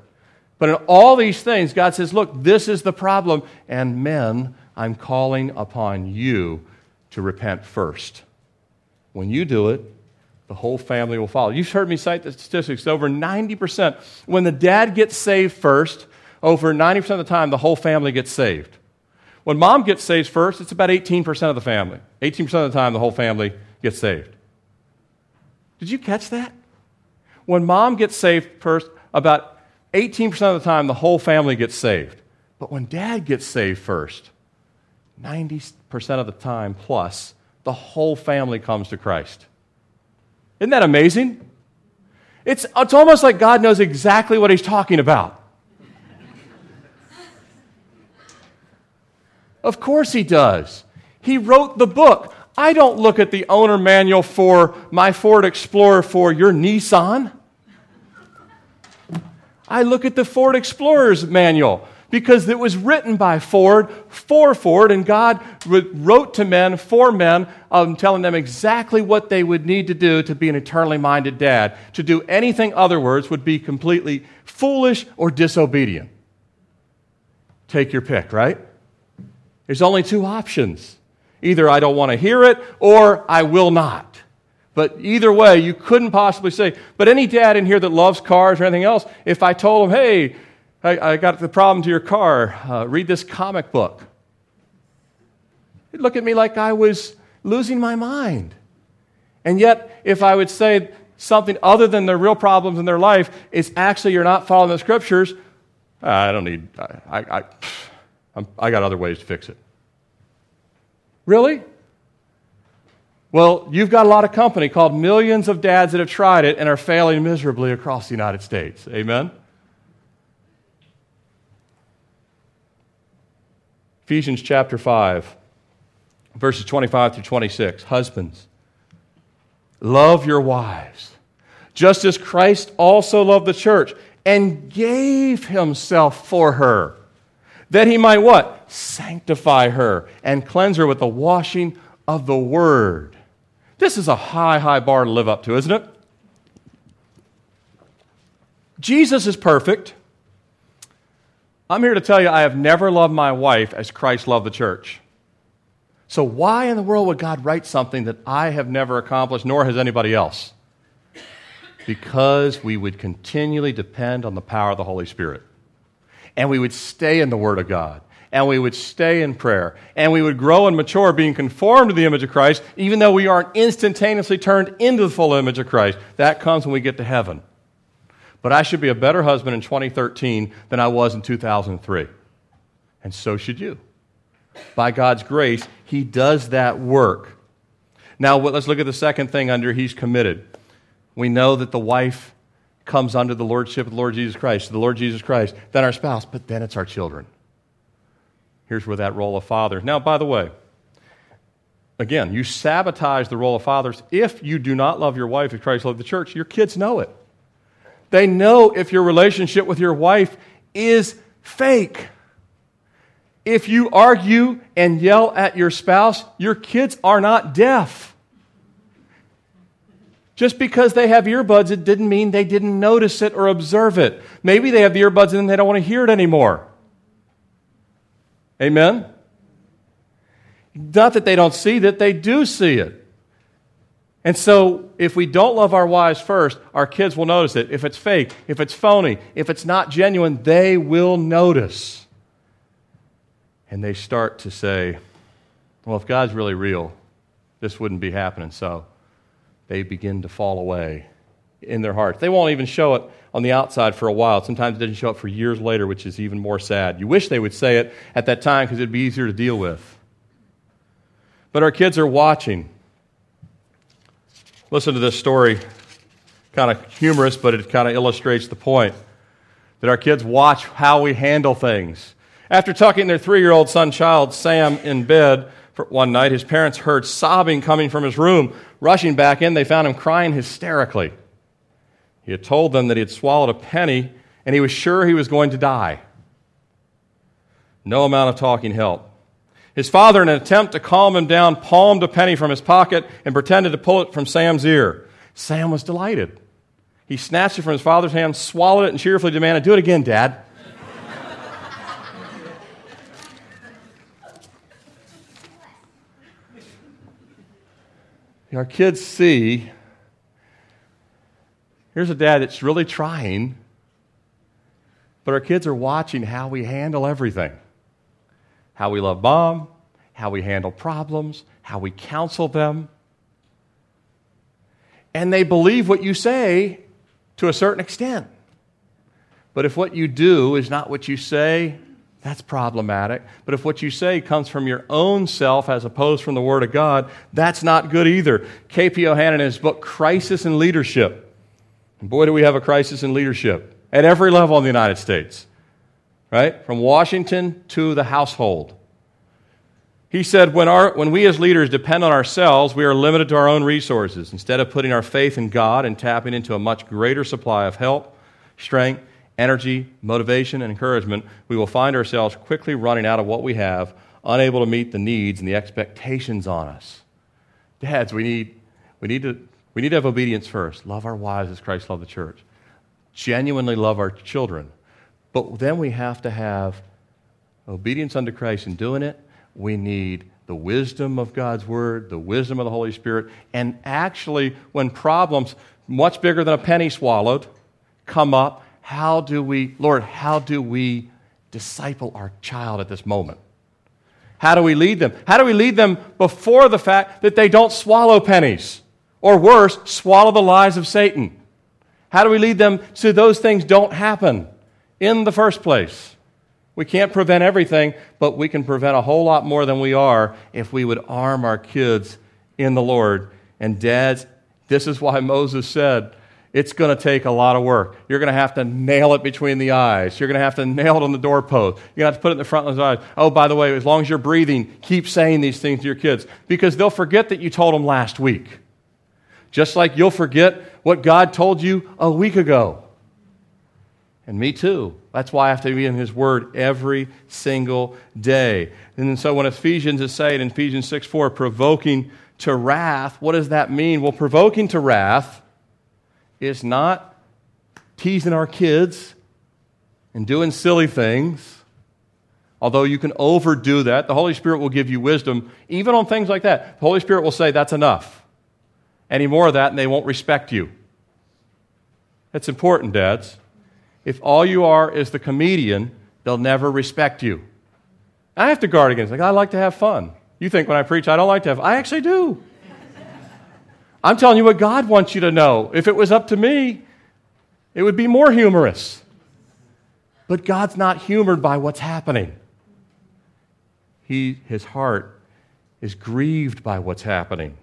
But in all these things, God says, Look, this is the problem. And men, I'm calling upon you to repent first. When you do it, the whole family will follow. You've heard me cite the statistics. Over 90%. When the dad gets saved first, over 90% of the time, the whole family gets saved. When mom gets saved first, it's about 18% of the family. 18% of the time, the whole family gets saved. Did you catch that? When mom gets saved first, about 18% of the time, the whole family gets saved. But when dad gets saved first, 90% of the time plus, the whole family comes to Christ. Isn't that amazing? It's, it's almost like God knows exactly what he's talking about. Of course he does. He wrote the book. I don't look at the owner manual for my Ford Explorer for your Nissan. I look at the Ford Explorer's manual because it was written by Ford for Ford, and God wrote to men for men, um, telling them exactly what they would need to do to be an eternally minded dad. To do anything other words would be completely foolish or disobedient. Take your pick, right? There's only two options either I don't want to hear it or I will not. But either way, you couldn't possibly say. But any dad in here that loves cars or anything else, if I told him, hey, I, I got the problem to your car, uh, read this comic book, he'd look at me like I was losing my mind. And yet, if I would say something other than the real problems in their life, it's actually you're not following the scriptures, I don't need, I, I, I, I got other ways to fix it. Really? Well, you've got a lot of company called millions of dads that have tried it and are failing miserably across the United States. Amen? Ephesians chapter 5, verses 25 through 26. Husbands, love your wives, just as Christ also loved the church and gave himself for her, that he might what? Sanctify her and cleanse her with the washing of the word. This is a high, high bar to live up to, isn't it? Jesus is perfect. I'm here to tell you I have never loved my wife as Christ loved the church. So, why in the world would God write something that I have never accomplished, nor has anybody else? Because we would continually depend on the power of the Holy Spirit. And we would stay in the Word of God. And we would stay in prayer. And we would grow and mature, being conformed to the image of Christ, even though we aren't instantaneously turned into the full image of Christ. That comes when we get to heaven but I should be a better husband in 2013 than I was in 2003. And so should you. By God's grace, He does that work. Now, let's look at the second thing under He's committed. We know that the wife comes under the lordship of the Lord Jesus Christ, the Lord Jesus Christ, then our spouse, but then it's our children. Here's where that role of father. Now, by the way, again, you sabotage the role of fathers if you do not love your wife as Christ loved the church. Your kids know it. They know if your relationship with your wife is fake. If you argue and yell at your spouse, your kids are not deaf. Just because they have earbuds, it didn't mean they didn't notice it or observe it. Maybe they have the earbuds and they don't want to hear it anymore. Amen? Not that they don't see that, they do see it. And so, if we don't love our wives first, our kids will notice it. If it's fake, if it's phony, if it's not genuine, they will notice. And they start to say, well, if God's really real, this wouldn't be happening. So they begin to fall away in their hearts. They won't even show it on the outside for a while. Sometimes it doesn't show up for years later, which is even more sad. You wish they would say it at that time because it'd be easier to deal with. But our kids are watching. Listen to this story. Kind of humorous, but it kind of illustrates the point that our kids watch how we handle things. After tucking their three year old son child, Sam, in bed one night, his parents heard sobbing coming from his room. Rushing back in, they found him crying hysterically. He had told them that he had swallowed a penny and he was sure he was going to die. No amount of talking helped. His father, in an attempt to calm him down, palmed a penny from his pocket and pretended to pull it from Sam's ear. Sam was delighted. He snatched it from his father's hand, swallowed it, and cheerfully demanded, Do it again, Dad. Our kids see here's a dad that's really trying, but our kids are watching how we handle everything how we love mom, how we handle problems, how we counsel them. And they believe what you say to a certain extent. But if what you do is not what you say, that's problematic. But if what you say comes from your own self as opposed from the Word of God, that's not good either. K.P. Yohannan in his book, Crisis in Leadership. And boy, do we have a crisis in leadership at every level in the United States right? From Washington to the household. He said, when, our, when we as leaders depend on ourselves, we are limited to our own resources. Instead of putting our faith in God and tapping into a much greater supply of help, strength, energy, motivation, and encouragement, we will find ourselves quickly running out of what we have, unable to meet the needs and the expectations on us. Dads, we need, we need, to, we need to have obedience first. Love our wives as Christ loved the church. Genuinely love our children but then we have to have obedience unto Christ in doing it. We need the wisdom of God's Word, the wisdom of the Holy Spirit. And actually, when problems much bigger than a penny swallowed come up, how do we, Lord, how do we disciple our child at this moment? How do we lead them? How do we lead them before the fact that they don't swallow pennies? Or worse, swallow the lies of Satan? How do we lead them so those things don't happen in the first place? We can't prevent everything, but we can prevent a whole lot more than we are if we would arm our kids in the Lord. And dads, this is why Moses said, it's going to take a lot of work. You're going to have to nail it between the eyes. You're going to have to nail it on the doorpost. You're going to have to put it in the front of the eyes. Oh, by the way, as long as you're breathing, keep saying these things to your kids because they'll forget that you told them last week. Just like you'll forget what God told you a week ago. And me too. That's why I have to be in His Word every single day. And so when Ephesians is saying in Ephesians 6 4, provoking to wrath, what does that mean? Well, provoking to wrath is not teasing our kids and doing silly things. Although you can overdo that, the Holy Spirit will give you wisdom, even on things like that. The Holy Spirit will say, That's enough. Any more of that, and they won't respect you. That's important, dads. If all you are is the comedian, they'll never respect you. I have to guard against. Like, I like to have fun. You think when I preach I don't like to have I actually do. I'm telling you what God wants you to know. If it was up to me, it would be more humorous. But God's not humored by what's happening. He, his heart is grieved by what's happening.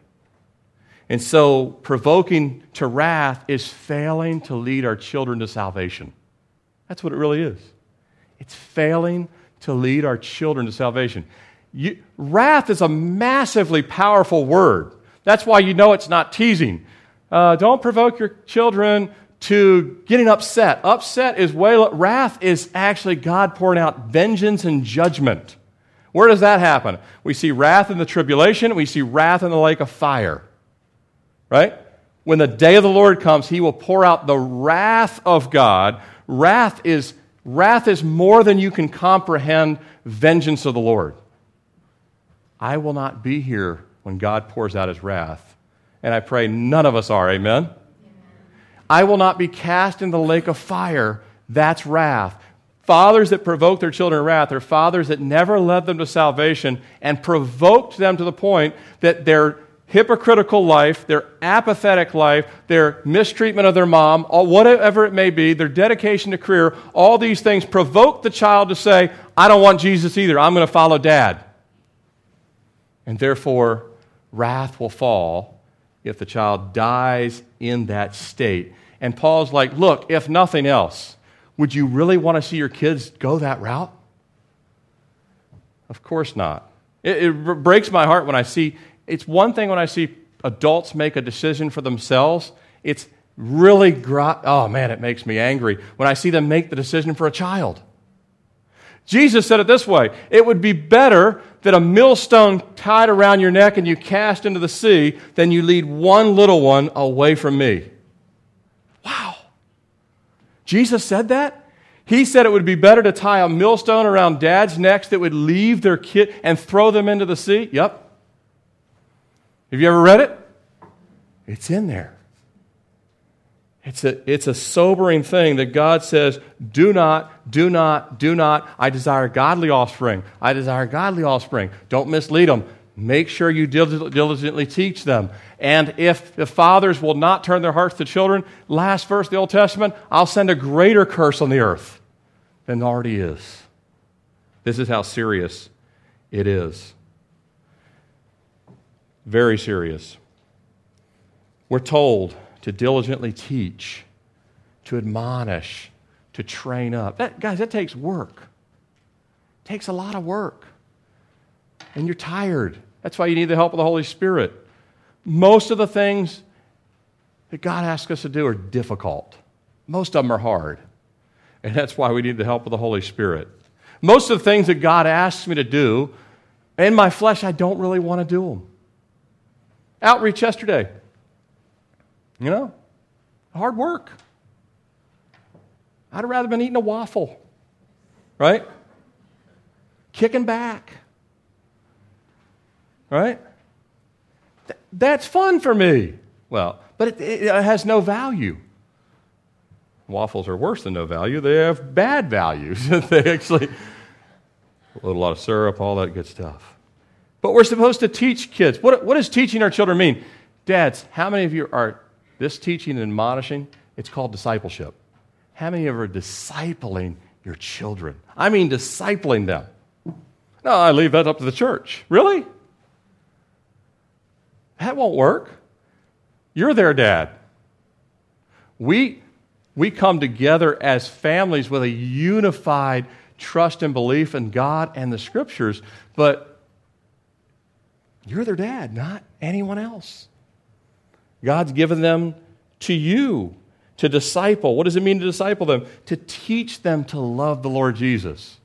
And so, provoking to wrath is failing to lead our children to salvation. That's what it really is. It's failing to lead our children to salvation. You, wrath is a massively powerful word. That's why you know it's not teasing. Uh, don't provoke your children to getting upset. Upset is way, wrath is actually God pouring out vengeance and judgment. Where does that happen? We see wrath in the tribulation, we see wrath in the lake of fire. Right? When the day of the Lord comes, he will pour out the wrath of God. Wrath is wrath is more than you can comprehend vengeance of the Lord. I will not be here when God pours out his wrath. And I pray none of us are. Amen? Amen? I will not be cast in the lake of fire. That's wrath. Fathers that provoke their children to wrath are fathers that never led them to salvation and provoked them to the point that their hypocritical life, their apathetic life, their mistreatment of their mom, whatever it may be, their dedication to career, all these things provoke the child to say, I don't want Jesus either. I'm going to follow dad. And therefore, wrath will fall if the child dies in that state. And Paul's like, look, if nothing else, would you really want to see your kids go that route? Of course not. It, it breaks my heart when I see, it's one thing when I see adults make a decision for themselves. It's really, gro- oh man, it makes me angry when I see them make the decision for a child. Jesus said it this way It would be better that a millstone tied around your neck and you cast into the sea than you lead one little one away from me. Wow. Jesus said that? He said it would be better to tie a millstone around dad's neck that would leave their kid and throw them into the sea. Yep. Have you ever read it? It's in there. It's a, it's a sobering thing that God says, do not, do not, do not. I desire godly offspring. I desire godly offspring. Don't mislead them. Make sure you diligently teach them. And if the fathers will not turn their hearts to children, last verse of the Old Testament, I'll send a greater curse on the earth than there already is. This is how serious it is. Very serious. We're told to diligently teach, to admonish, to train up. That, guys, that takes work. It takes a lot of work. And you're tired. That's why you need the help of the Holy Spirit. Most of the things that God asks us to do are difficult, most of them are hard. And that's why we need the help of the Holy Spirit. Most of the things that God asks me to do, in my flesh, I don't really want to do them. Outreach yesterday. You know, hard work. I'd rather been eating a waffle, right? Kicking back, right? Th- that's fun for me. Well, but it, it has no value. Waffles are worse than no value. They have bad values. they actually, a lot of syrup, all that good stuff. But we're supposed to teach kids. What, what does teaching our children mean? Dads, how many of you are this teaching and admonishing? It's called discipleship. How many of you are discipling your children? I mean, discipling them. No, I leave that up to the church. Really? That won't work. You're their dad. We, we come together as families with a unified trust and belief in God and the scriptures, but you're their dad, not anyone else. God's given them to you to disciple. What does it mean to disciple them? To teach them to love the Lord Jesus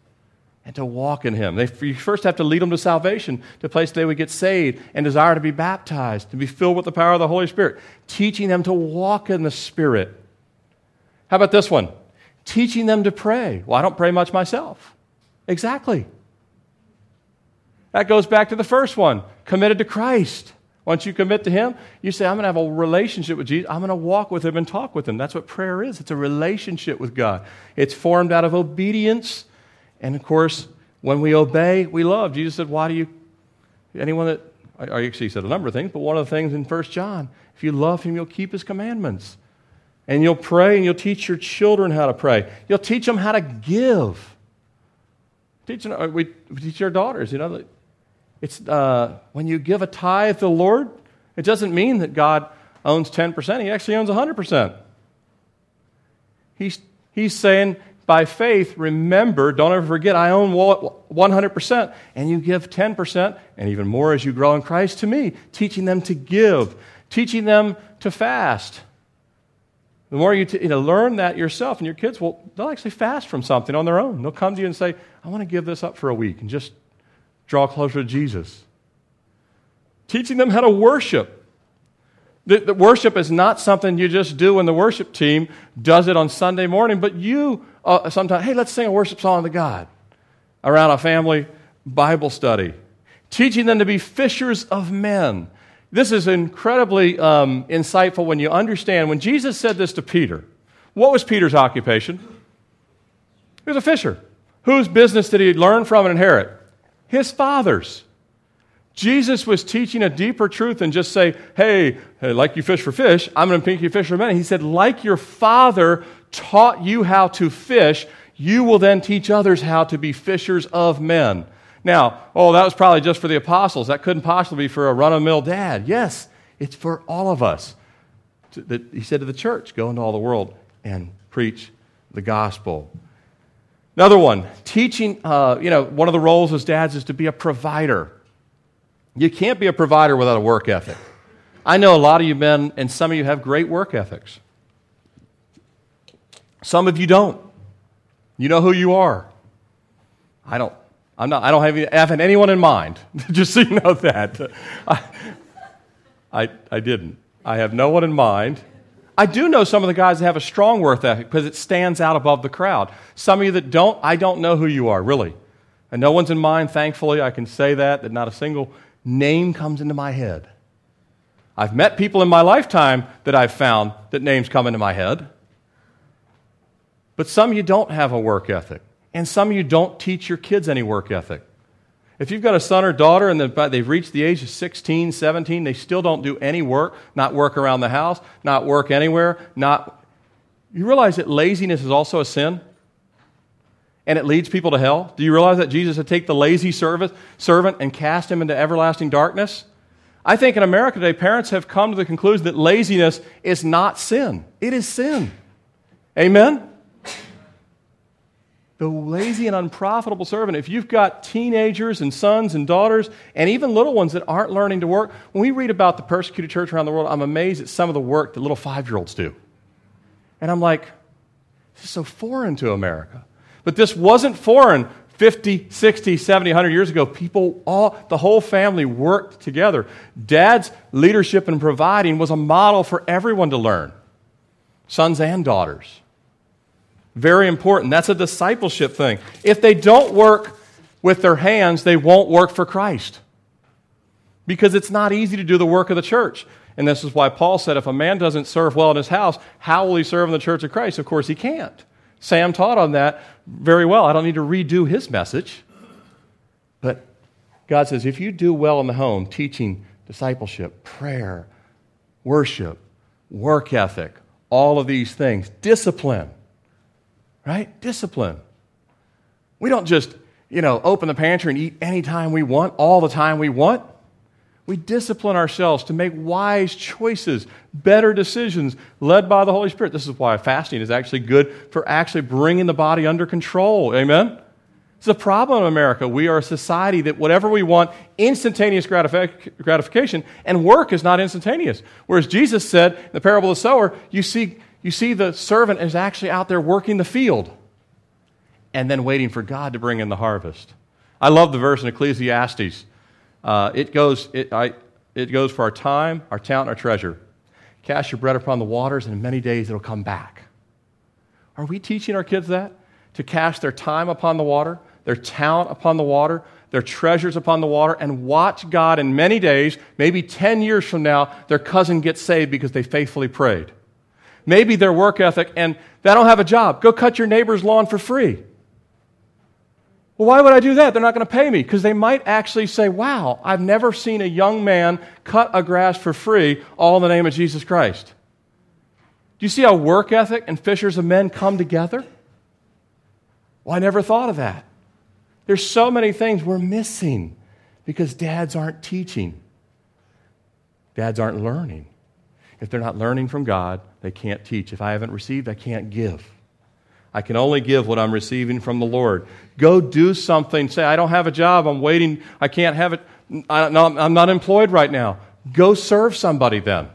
and to walk in Him. They, you first have to lead them to salvation, to a place they would get saved and desire to be baptized, to be filled with the power of the Holy Spirit, teaching them to walk in the Spirit. How about this one? Teaching them to pray. Well, I don't pray much myself. Exactly. That goes back to the first one committed to Christ. Once you commit to Him, you say, I'm going to have a relationship with Jesus. I'm going to walk with Him and talk with Him. That's what prayer is it's a relationship with God. It's formed out of obedience. And of course, when we obey, we love. Jesus said, Why do you, anyone that, or actually, said a number of things, but one of the things in 1 John, if you love Him, you'll keep His commandments. And you'll pray and you'll teach your children how to pray. You'll teach them how to give. Teach, uh, we teach our daughters, you know, it's uh, when you give a tithe to the Lord, it doesn't mean that God owns 10%. He actually owns 100%. He's, he's saying, by faith, remember, don't ever forget, I own 100%, and you give 10%, and even more as you grow in Christ to me, teaching them to give, teaching them to fast. The more you, t- you know, learn that yourself, and your kids will, they'll actually fast from something on their own. They'll come to you and say, I want to give this up for a week and just draw closer to Jesus. Teaching them how to worship. The, the, worship is not something you just do when the worship team does it on Sunday morning, but you uh, sometimes, hey, let's sing a worship song to God around a family Bible study. Teaching them to be fishers of men. This is incredibly um, insightful when you understand. When Jesus said this to Peter, what was Peter's occupation? He was a fisher. Whose business did he learn from and inherit? His father's. Jesus was teaching a deeper truth than just say, hey, like you fish for fish, I'm going to make you fish for men. He said, like your father taught you how to fish, you will then teach others how to be fishers of men. Now, oh, that was probably just for the apostles. That couldn't possibly be for a run of mill dad. Yes, it's for all of us. He said to the church, go into all the world and preach the gospel. Another one, teaching, uh, you know, one of the roles as dads is to be a provider. You can't be a provider without a work ethic. I know a lot of you men, and some of you have great work ethics. Some of you don't. You know who you are. I don't. I'm not. I don't have, have anyone in mind. Just so you know that. I, I, I didn't. I have no one in mind. I do know some of the guys that have a strong work ethic because it stands out above the crowd. Some of you that don't, I don't know who you are, really. And no one's in mind, thankfully. I can say that, that not a single name comes into my head. I've met people in my lifetime that I've found that names come into my head. But some of you don't have a work ethic. And some of you don't teach your kids any work ethic. If you've got a son or daughter and they've reached the age of 16, 17, they still don't do any work, not work around the house, not work anywhere, not. You realize that laziness is also a sin? And it leads people to hell? Do you realize that Jesus would take the lazy servant, servant and cast him into everlasting darkness? I think in America today, parents have come to the conclusion that laziness is not sin. It is sin. Amen? The lazy and unprofitable servant. If you've got teenagers and sons and daughters, and even little ones that aren't learning to work, when we read about the persecuted church around the world, I'm amazed at some of the work that little five year olds do. And I'm like, this is so foreign to America. But this wasn't foreign 50, 60, 70, 100 years ago. People, all, the whole family worked together. Dad's leadership and providing was a model for everyone to learn, sons and daughters. Very important. That's a discipleship thing. If they don't work with their hands, they won't work for Christ. Because it's not easy to do the work of the church. And this is why Paul said if a man doesn't serve well in his house, how will he serve in the church of Christ? Of course, he can't. Sam taught on that very well. I don't need to redo his message. But God says, if you do well in the home, teaching, discipleship, prayer, worship, work ethic, all of these things, discipline, right? Discipline. We don't just, you know, open the pantry and eat anytime we want, all the time we want. We discipline ourselves to make wise choices, better decisions led by the Holy Spirit. This is why fasting is actually good for actually bringing the body under control. Amen? It's a problem in America. We are a society that whatever we want, instantaneous gratific- gratification, and work is not instantaneous. Whereas Jesus said in the parable of the sower, you see, you see the servant is actually out there working the field and then waiting for God to bring in the harvest. I love the verse in Ecclesiastes. Uh, it, goes, it, I, it goes for our time, our talent, our treasure. Cast your bread upon the waters, and in many days it'll come back. Are we teaching our kids that? To cast their time upon the water, their talent upon the water, their treasures upon the water, and watch God in many days, maybe 10 years from now, their cousin gets saved because they faithfully prayed. Maybe their work ethic, and they don't have a job. Go cut your neighbor's lawn for free. Well, why would I do that? They're not going to pay me. Because they might actually say, wow, I've never seen a young man cut a grass for free, all in the name of Jesus Christ. Do you see how work ethic and fishers of men come together? Well, I never thought of that. There's so many things we're missing because dads aren't teaching, dads aren't learning. If they're not learning from God, they can't teach. If I haven't received, I can't give. I can only give what I'm receiving from the Lord. Go do something. Say, I don't have a job. I'm waiting. I can't have it. I, am not employed right now. Go serve somebody then.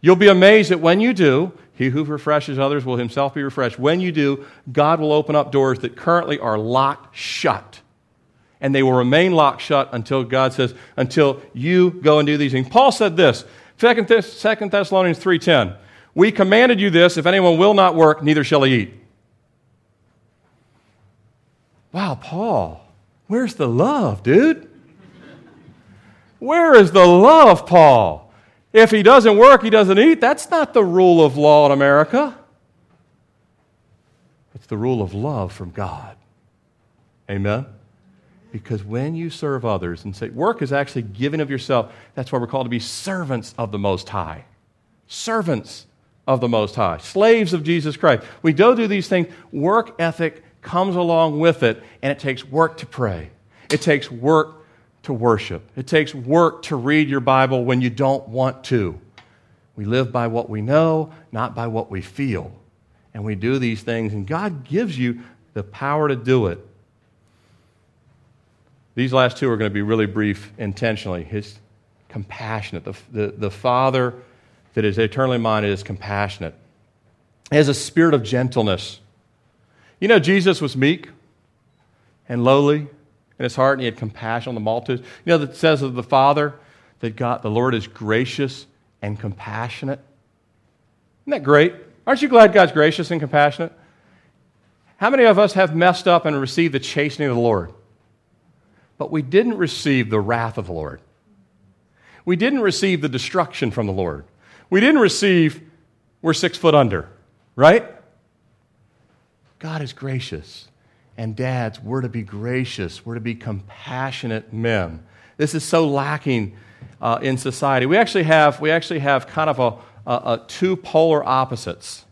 You'll be amazed that when you do, he who refreshes others will himself be refreshed. When you do, God will open up doors that currently are locked shut. And they will remain locked shut until God says, until you go and do these things. Paul said this, 2 Thessalonians 3.10, We commanded you this, if anyone will not work, neither shall he eat. Wow, Paul, where's the love, dude? Where is the love, Paul? If he doesn't work, he doesn't eat. That's not the rule of law in America. It's the rule of love from God. Amen? Because when you serve others and say, work is actually giving of yourself, that's why we're called to be servants of the Most High. Servants of the Most High. Slaves of Jesus Christ. We do do these things. Work ethic comes along with it, and it takes work to pray. It takes work to worship. It takes work to read your Bible when you don't want to. We live by what we know, not by what we feel. And we do these things, and God gives you the power to do it. These last two are going to be really brief intentionally. His compassionate. The, the, the Father that is eternally minded is compassionate. He has a spirit of gentleness. You know, Jesus was meek and lowly in his heart, and he had compassion on the multitudes. You know, that says of the Father that God, the Lord is gracious and compassionate. Isn't that great? Aren't you glad God's gracious and compassionate? How many of us have messed up and received the chastening of the Lord? But we didn't receive the wrath of the Lord. We didn't receive the destruction from the Lord. We didn't receive, we're six foot under, right? God is gracious. And dads, we're to be gracious. We're to be compassionate men. This is so lacking uh, in society. We actually have, we actually have kind of a, a, a two polar opposites,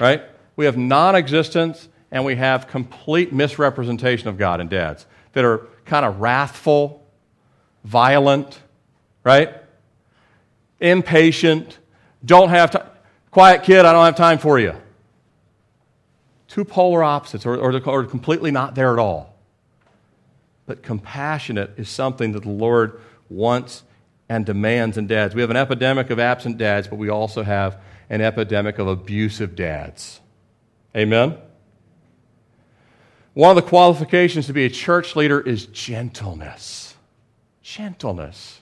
right? We have non existence and we have complete misrepresentation of God in dads that are kind of wrathful, violent, right? Impatient, don't have time. Quiet kid, I don't have time for you two polar opposites, or, or, or completely not there at all. But compassionate is something that the Lord wants and demands in dads. We have an epidemic of absent dads, but we also have an epidemic of abusive dads. Amen? One of the qualifications to be a church leader is gentleness. Gentleness.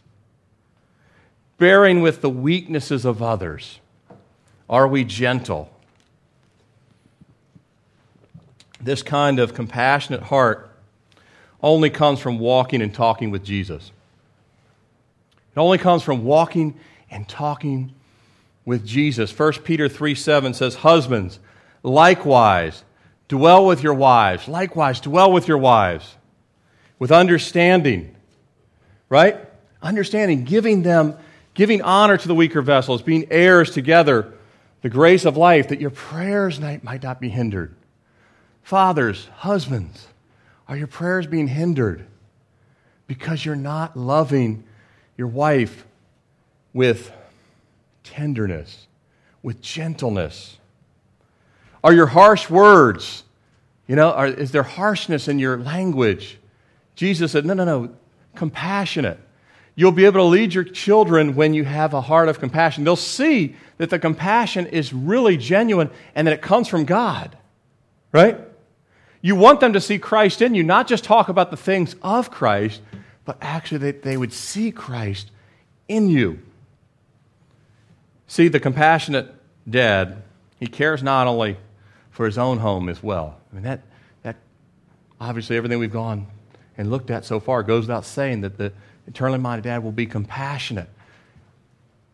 Bearing with the weaknesses of others. Are we gentle? this kind of compassionate heart only comes from walking and talking with Jesus. It only comes from walking and talking with Jesus. 1 Peter 3 7 says, Husbands, likewise, dwell with your wives. Likewise, dwell with your wives. with understanding, right? Understanding, giving them, giving honor to the weaker vessels, being heirs together, the grace of life, that your prayers might, not be hindered. Fathers, husbands, are your prayers being hindered because you're not loving your wife with tenderness, with gentleness? Are your harsh words, you know, are, is there harshness in your language? Jesus said, no, no, no, compassionate. You'll be able to lead your children when you have a heart of compassion. They'll see that the compassion is really genuine and that it comes from God, right? You want them to see Christ in you, not just talk about the things of Christ, but actually that they would see Christ in you. See, the compassionate dad, he cares not only for his own home as well. I mean, that, that obviously everything we've gone and looked at so far goes without saying that the eternally minded dad will be compassionate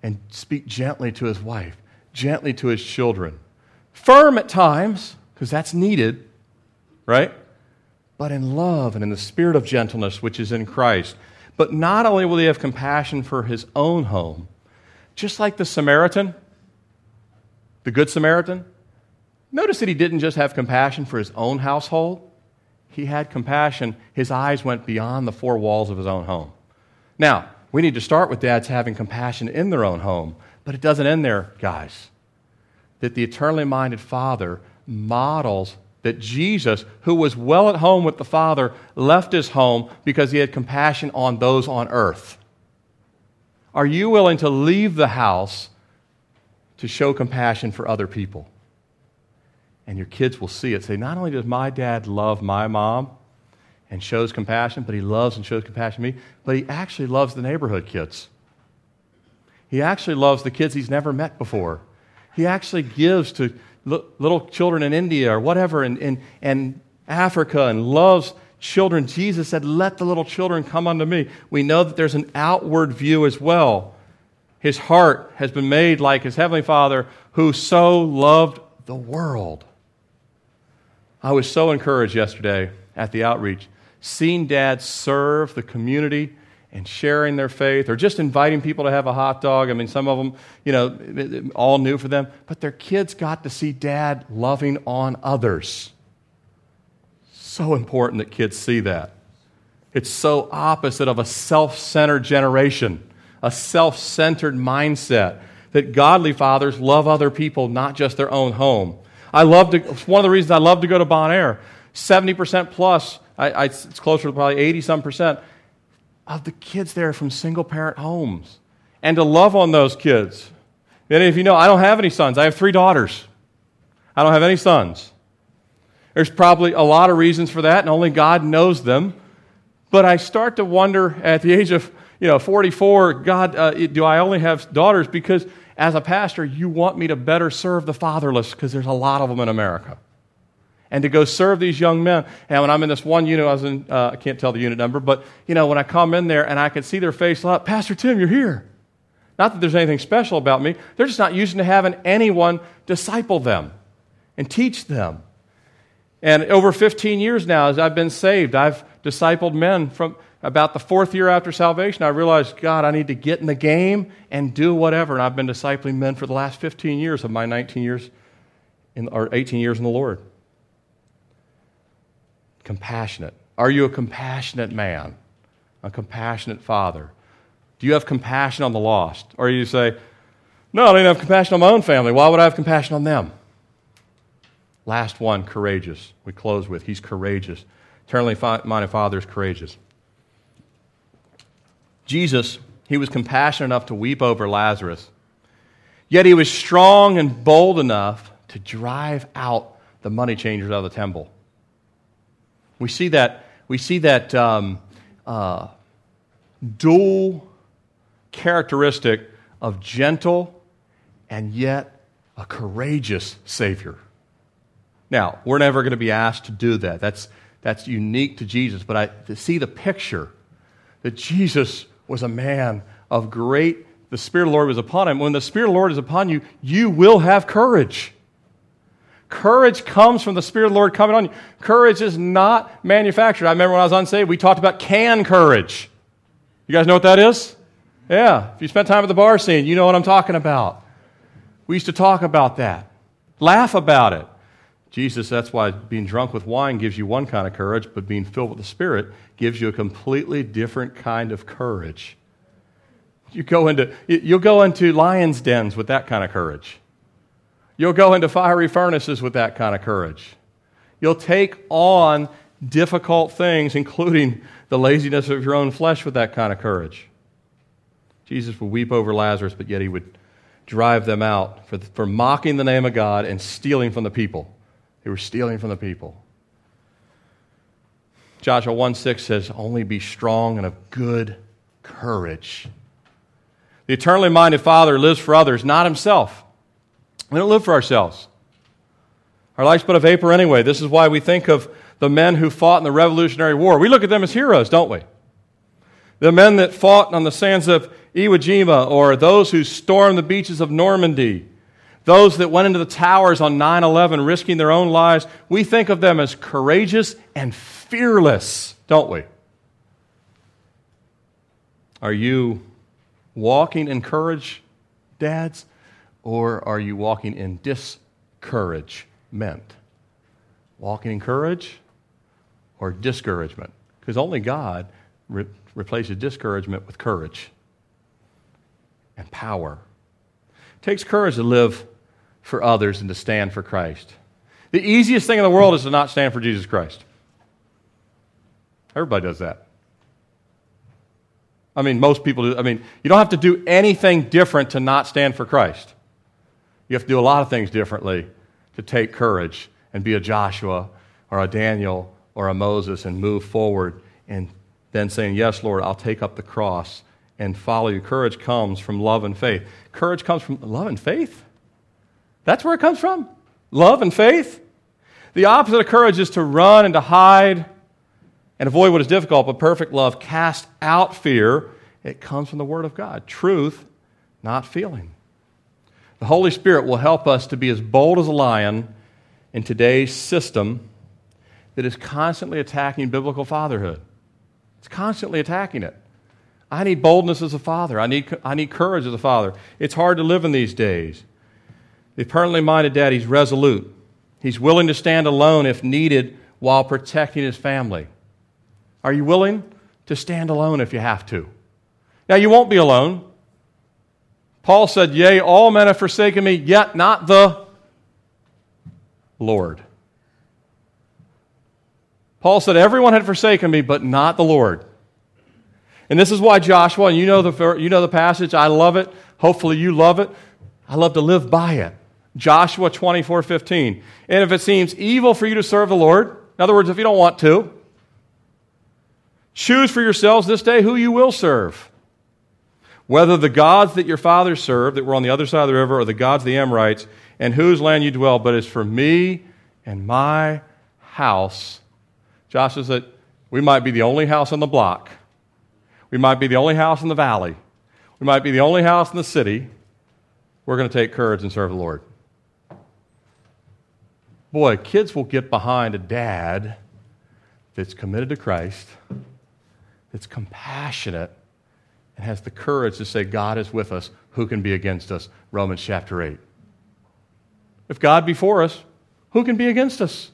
and speak gently to his wife, gently to his children. Firm at times, because that's needed, right? But in love and in the spirit of gentleness which is in Christ. But not only will he have compassion for his own home, just like the Samaritan, the Good Samaritan, notice that he didn't just have compassion for his own household, he had compassion. His eyes went beyond the four walls of his own home. Now, we need to start with dads having compassion in their own home, but it doesn't end there, guys. That the eternally minded father models that Jesus, who was well at home with the Father, left his home because he had compassion on those on earth. Are you willing to leave the house to show compassion for other people? And your kids will see it. Say, not only does my dad love my mom and shows compassion, but he loves and shows compassion to me, but he actually loves the neighborhood kids. He actually loves the kids he's never met before. He actually gives to little children in India or whatever, and, and, and Africa, and loves children. Jesus said, Let the little children come unto me. We know that there's an outward view as well. His heart has been made like his heavenly Father who so loved the world. I was so encouraged yesterday at the outreach, seeing dads serve the community and sharing their faith or just inviting people to have a hot dog. I mean, some of them, you know, all new for them, but their kids got to see dad loving on others. So important that kids see that. It's so opposite of a self centered generation, a self centered mindset that godly fathers love other people, not just their own home. I love to, one of the reasons I love to go to Bonaire, 70% plus, I, I, it's closer to probably 80 some percent of the kids there from single parent homes and to love on those kids. Many of you know I don't have any sons, I have three daughters. I don't have any sons. There's probably a lot of reasons for that, and only God knows them. But I start to wonder at the age of you know 44, God, uh, do I only have daughters? Because as a pastor, you want me to better serve the fatherless because there's a lot of them in America and to go serve these young men. And when I'm in this one unit, I was in, uh, I can't tell the unit number, but you know, when I come in there and I can see their face light up, Pastor Tim, you're here. Not that there's anything special about me, they're just not used to having anyone disciple them and teach them. And over 15 years now, as I've been saved, I've discipled men from about the fourth year after salvation. I realized, God, I need to get in the game and do whatever. And I've been discipling men for the last 15 years of my 19 years, in, or 18 years in the Lord compassionate? Are you a compassionate man? A compassionate father? Do you have compassion on the lost? Or do you say, No, I don't have compassion on my own family. Why would I have compassion on them? Last one, courageous. We close with, He's courageous. Eternally minded Father is courageous. Jesus, He was compassionate enough to weep over Lazarus, yet He was strong and bold enough to drive out the money changers out of the temple. We see that, we see that um, uh, dual characteristic of gentle and yet a courageous Savior. Now, we're never going to be asked to do that. That's, that's unique to Jesus. But I, to see the picture that Jesus was a man of great, the Spirit of the Lord was upon him. When the Spirit of the Lord is upon you, you will have courage. Courage comes from the Spirit of the Lord coming on you. Courage is not manufactured. I remember when I was unsaved, we talked about can courage. You guys know what that is? Yeah. If you spent time at the bar scene, you know what I'm talking about. We used to talk about that, laugh about it. Jesus, that's why being drunk with wine gives you one kind of courage, but being filled with the Spirit gives you a completely different kind of courage. You go into, you'll go into lion's dens with that kind of courage. You'll go into fiery furnaces with that kind of courage. You'll take on difficult things, including the laziness of your own flesh, with that kind of courage. Jesus would weep over Lazarus, but yet he would drive them out for, for mocking the name of God and stealing from the people. They were stealing from the people. Joshua 1 6 says, Only be strong and of good courage. The eternally minded Father lives for others, not himself. We don't live for ourselves. Our life's but a vapor anyway. This is why we think of the men who fought in the Revolutionary War. We look at them as heroes, don't we? The men that fought on the sands of Iwo Jima, or those who stormed the beaches of Normandy, those that went into the towers on 9 11 risking their own lives, we think of them as courageous and fearless, don't we? Are you walking in courage, dads? Or are you walking in discouragement? Walking in courage or discouragement? Because only God re- replaces discouragement with courage and power. It takes courage to live for others and to stand for Christ. The easiest thing in the world is to not stand for Jesus Christ. Everybody does that. I mean, most people do. I mean, you don't have to do anything different to not stand for Christ. You have to do a lot of things differently to take courage and be a Joshua or a Daniel or a Moses and move forward and then saying, Yes, Lord, I'll take up the cross and follow you. Courage comes from love and faith. Courage comes from love and faith? That's where it comes from? Love and faith? The opposite of courage is to run and to hide and avoid what is difficult, but perfect love casts out fear. It comes from the Word of God. Truth, not feeling. The Holy Spirit will help us to be as bold as a lion in today's system that is constantly attacking biblical fatherhood. It's constantly attacking it. I need boldness as a father. I need, I need courage as a father. It's hard to live in these days. The permanently minded dad, he's resolute. He's willing to stand alone if needed while protecting his family. Are you willing to stand alone if you have to? Now, you won't be alone. Paul said, Yea, all men have forsaken me, yet not the Lord. Paul said, Everyone had forsaken me, but not the Lord. And this is why Joshua, and you know the, you know the passage, I love it. Hopefully you love it. I love to live by it. Joshua 24 15. And if it seems evil for you to serve the Lord, in other words, if you don't want to, choose for yourselves this day who you will serve whether the gods that your fathers served that were on the other side of the river or the gods of the Amorites, and whose land you dwell, but as for me and my house. Joshua said, We might be the only house on the block. We might be the only house in the valley. We might be the only house in the city. We're going to take courage and serve the Lord. Boy, kids will get behind a dad that's committed to Christ, that's compassionate, and has the courage to say, God is with us. Who can be against us? Romans chapter 8. If God be for us, who can be against us?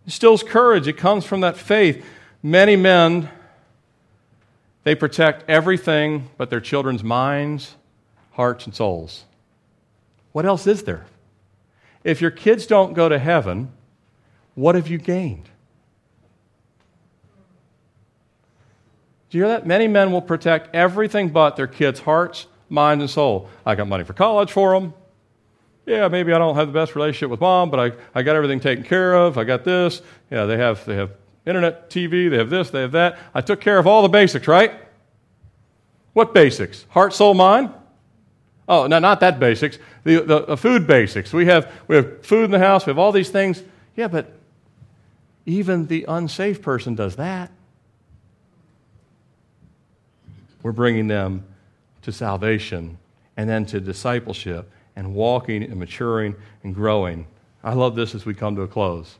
It instills courage. It comes from that faith. Many men, they protect everything but their children's minds, hearts, and souls. What else is there? If your kids don't go to heaven, what have you gained? Do you hear that? Many men will protect everything but their kids' hearts, minds, and soul. I got money for college for them. Yeah, maybe I don't have the best relationship with mom, but I, I got everything taken care of. I got this. Yeah, they have, they have internet, TV, they have this, they have that. I took care of all the basics, right? What basics? Heart, soul, mind? Oh, no, not that basics. The, the, the food basics. We have, we have food in the house, we have all these things. Yeah, but even the unsafe person does that. We're bringing them to salvation and then to discipleship and walking and maturing and growing. I love this as we come to a close.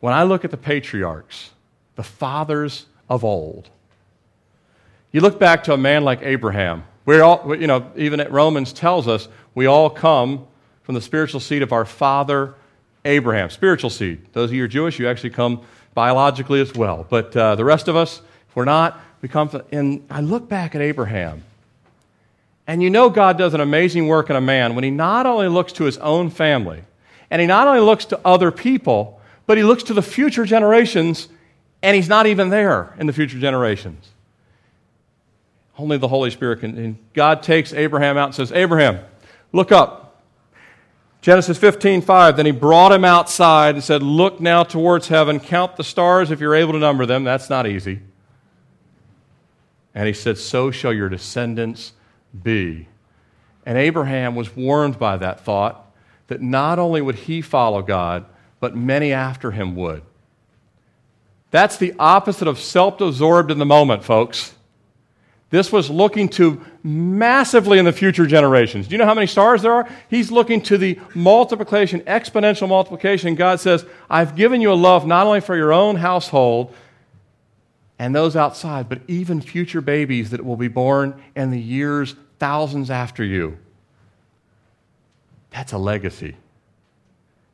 When I look at the patriarchs, the fathers of old, you look back to a man like Abraham. We're all, you know, even at Romans tells us we all come from the spiritual seed of our father Abraham. Spiritual seed. Those of you who are Jewish, you actually come biologically as well. But uh, the rest of us, if we're not, we come from. And I look back at Abraham, and you know God does an amazing work in a man when he not only looks to his own family, and he not only looks to other people, but he looks to the future generations, and he's not even there in the future generations. Only the Holy Spirit can. And God takes Abraham out and says, Abraham, look up. Genesis 15, 5. Then he brought him outside and said, Look now towards heaven, count the stars if you're able to number them. That's not easy. And he said, So shall your descendants be. And Abraham was warned by that thought that not only would he follow God, but many after him would. That's the opposite of self absorbed in the moment, folks. This was looking to massively in the future generations. Do you know how many stars there are? He's looking to the multiplication, exponential multiplication. God says, I've given you a love not only for your own household and those outside, but even future babies that will be born in the years thousands after you. That's a legacy.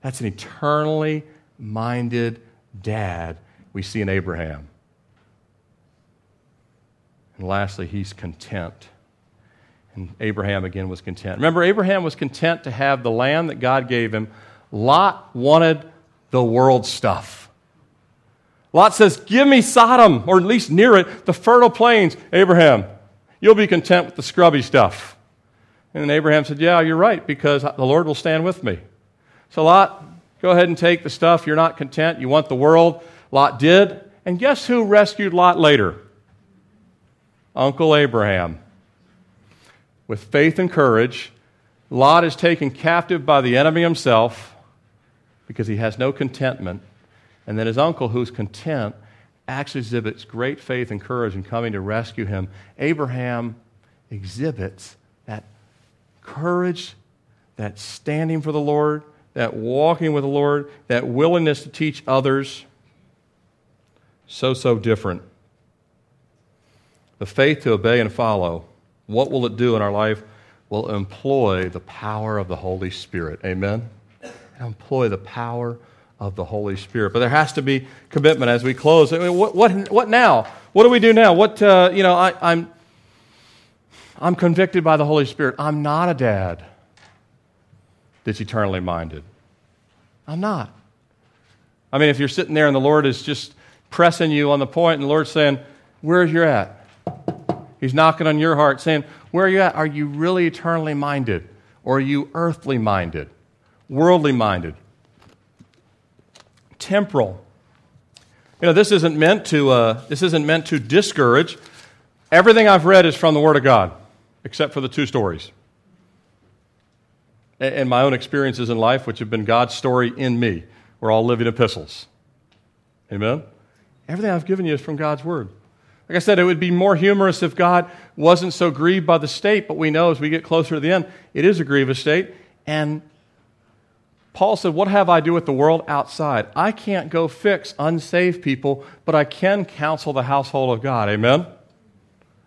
That's an eternally minded dad we see in Abraham. And lastly, he's content. And Abraham again was content. Remember, Abraham was content to have the land that God gave him. Lot wanted the world stuff. Lot says, Give me Sodom, or at least near it, the fertile plains. Abraham, you'll be content with the scrubby stuff. And Abraham said, Yeah, you're right, because the Lord will stand with me. So, Lot, go ahead and take the stuff. You're not content. You want the world. Lot did. And guess who rescued Lot later? Uncle Abraham. With faith and courage, Lot is taken captive by the enemy himself because he has no contentment. And then his uncle, who's content, actually exhibits great faith and courage in coming to rescue him. Abraham exhibits that courage, that standing for the Lord, that walking with the Lord, that willingness to teach others. So, so different the faith to obey and follow, what will it do in our life? Will employ the power of the Holy Spirit. Amen? Employ the power of the Holy Spirit. But there has to be commitment as we close. I mean, what, what, what now? What do we do now? What, uh, you know, I, I'm, I'm convicted by the Holy Spirit. I'm not a dad that's eternally minded. I'm not. I mean, if you're sitting there and the Lord is just pressing you on the point and the Lord's saying, Where's your at? He's knocking on your heart saying, Where are you at? Are you really eternally minded? Or are you earthly minded? Worldly minded? Temporal. You know, this isn't meant to, uh, this isn't meant to discourage. Everything I've read is from the Word of God, except for the two stories. And my own experiences in life, which have been God's story in me. We're all living epistles. Amen? Everything I've given you is from God's Word. Like I said, it would be more humorous if God wasn't so grieved by the state, but we know as we get closer to the end, it is a grievous state. And Paul said, What have I to do with the world outside? I can't go fix unsaved people, but I can counsel the household of God. Amen?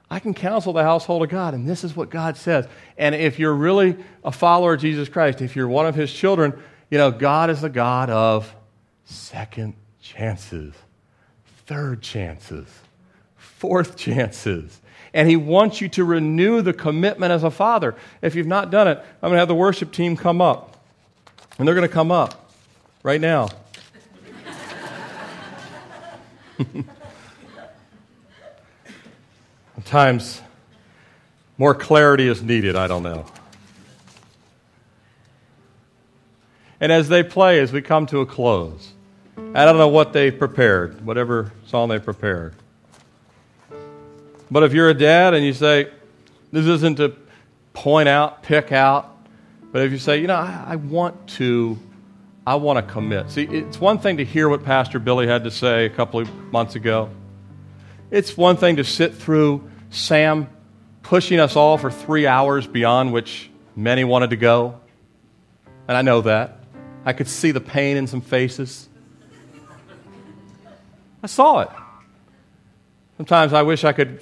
I can counsel the household of God, and this is what God says. And if you're really a follower of Jesus Christ, if you're one of his children, you know, God is the God of second chances, third chances fourth chances. And he wants you to renew the commitment as a father. If you've not done it, I'm going to have the worship team come up. And they're going to come up right now. Sometimes more clarity is needed, I don't know. And as they play, as we come to a close, I don't know what they prepared, whatever song they prepared. But if you're a dad and you say, this isn't to point out, pick out, but if you say, you know, I, I want to, I want to commit. See, it's one thing to hear what Pastor Billy had to say a couple of months ago. It's one thing to sit through Sam pushing us all for three hours beyond which many wanted to go. And I know that. I could see the pain in some faces. I saw it. Sometimes I wish I could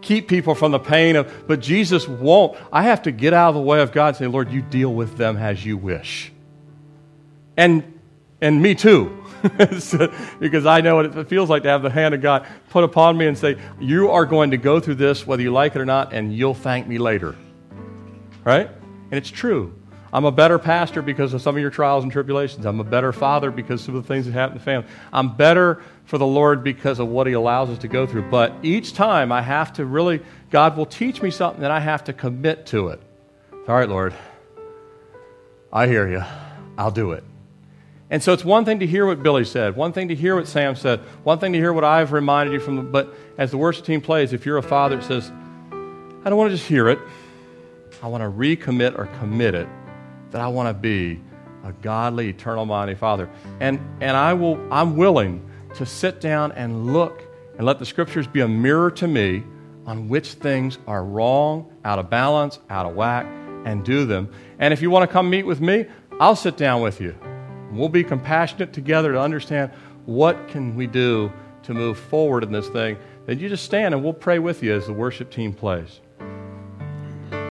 keep people from the pain of, but Jesus won't. I have to get out of the way of God and say, Lord, you deal with them as you wish. And, and me too. because I know what it feels like to have the hand of God put upon me and say, You are going to go through this whether you like it or not, and you'll thank me later. Right? And it's true. I'm a better pastor because of some of your trials and tribulations. I'm a better father because of the things that happen in the family. I'm better for the Lord because of what He allows us to go through. But each time I have to really, God will teach me something that I have to commit to it. All right, Lord, I hear you. I'll do it. And so it's one thing to hear what Billy said, one thing to hear what Sam said, one thing to hear what I've reminded you from. But as the worship team plays, if you're a father that says, I don't want to just hear it, I want to recommit or commit it, that I want to be a godly, eternal, mighty father. And, and I will, I'm willing to sit down and look and let the scriptures be a mirror to me on which things are wrong, out of balance, out of whack, and do them. And if you want to come meet with me, I'll sit down with you. We'll be compassionate together to understand what can we do to move forward in this thing. Then you just stand and we'll pray with you as the worship team plays.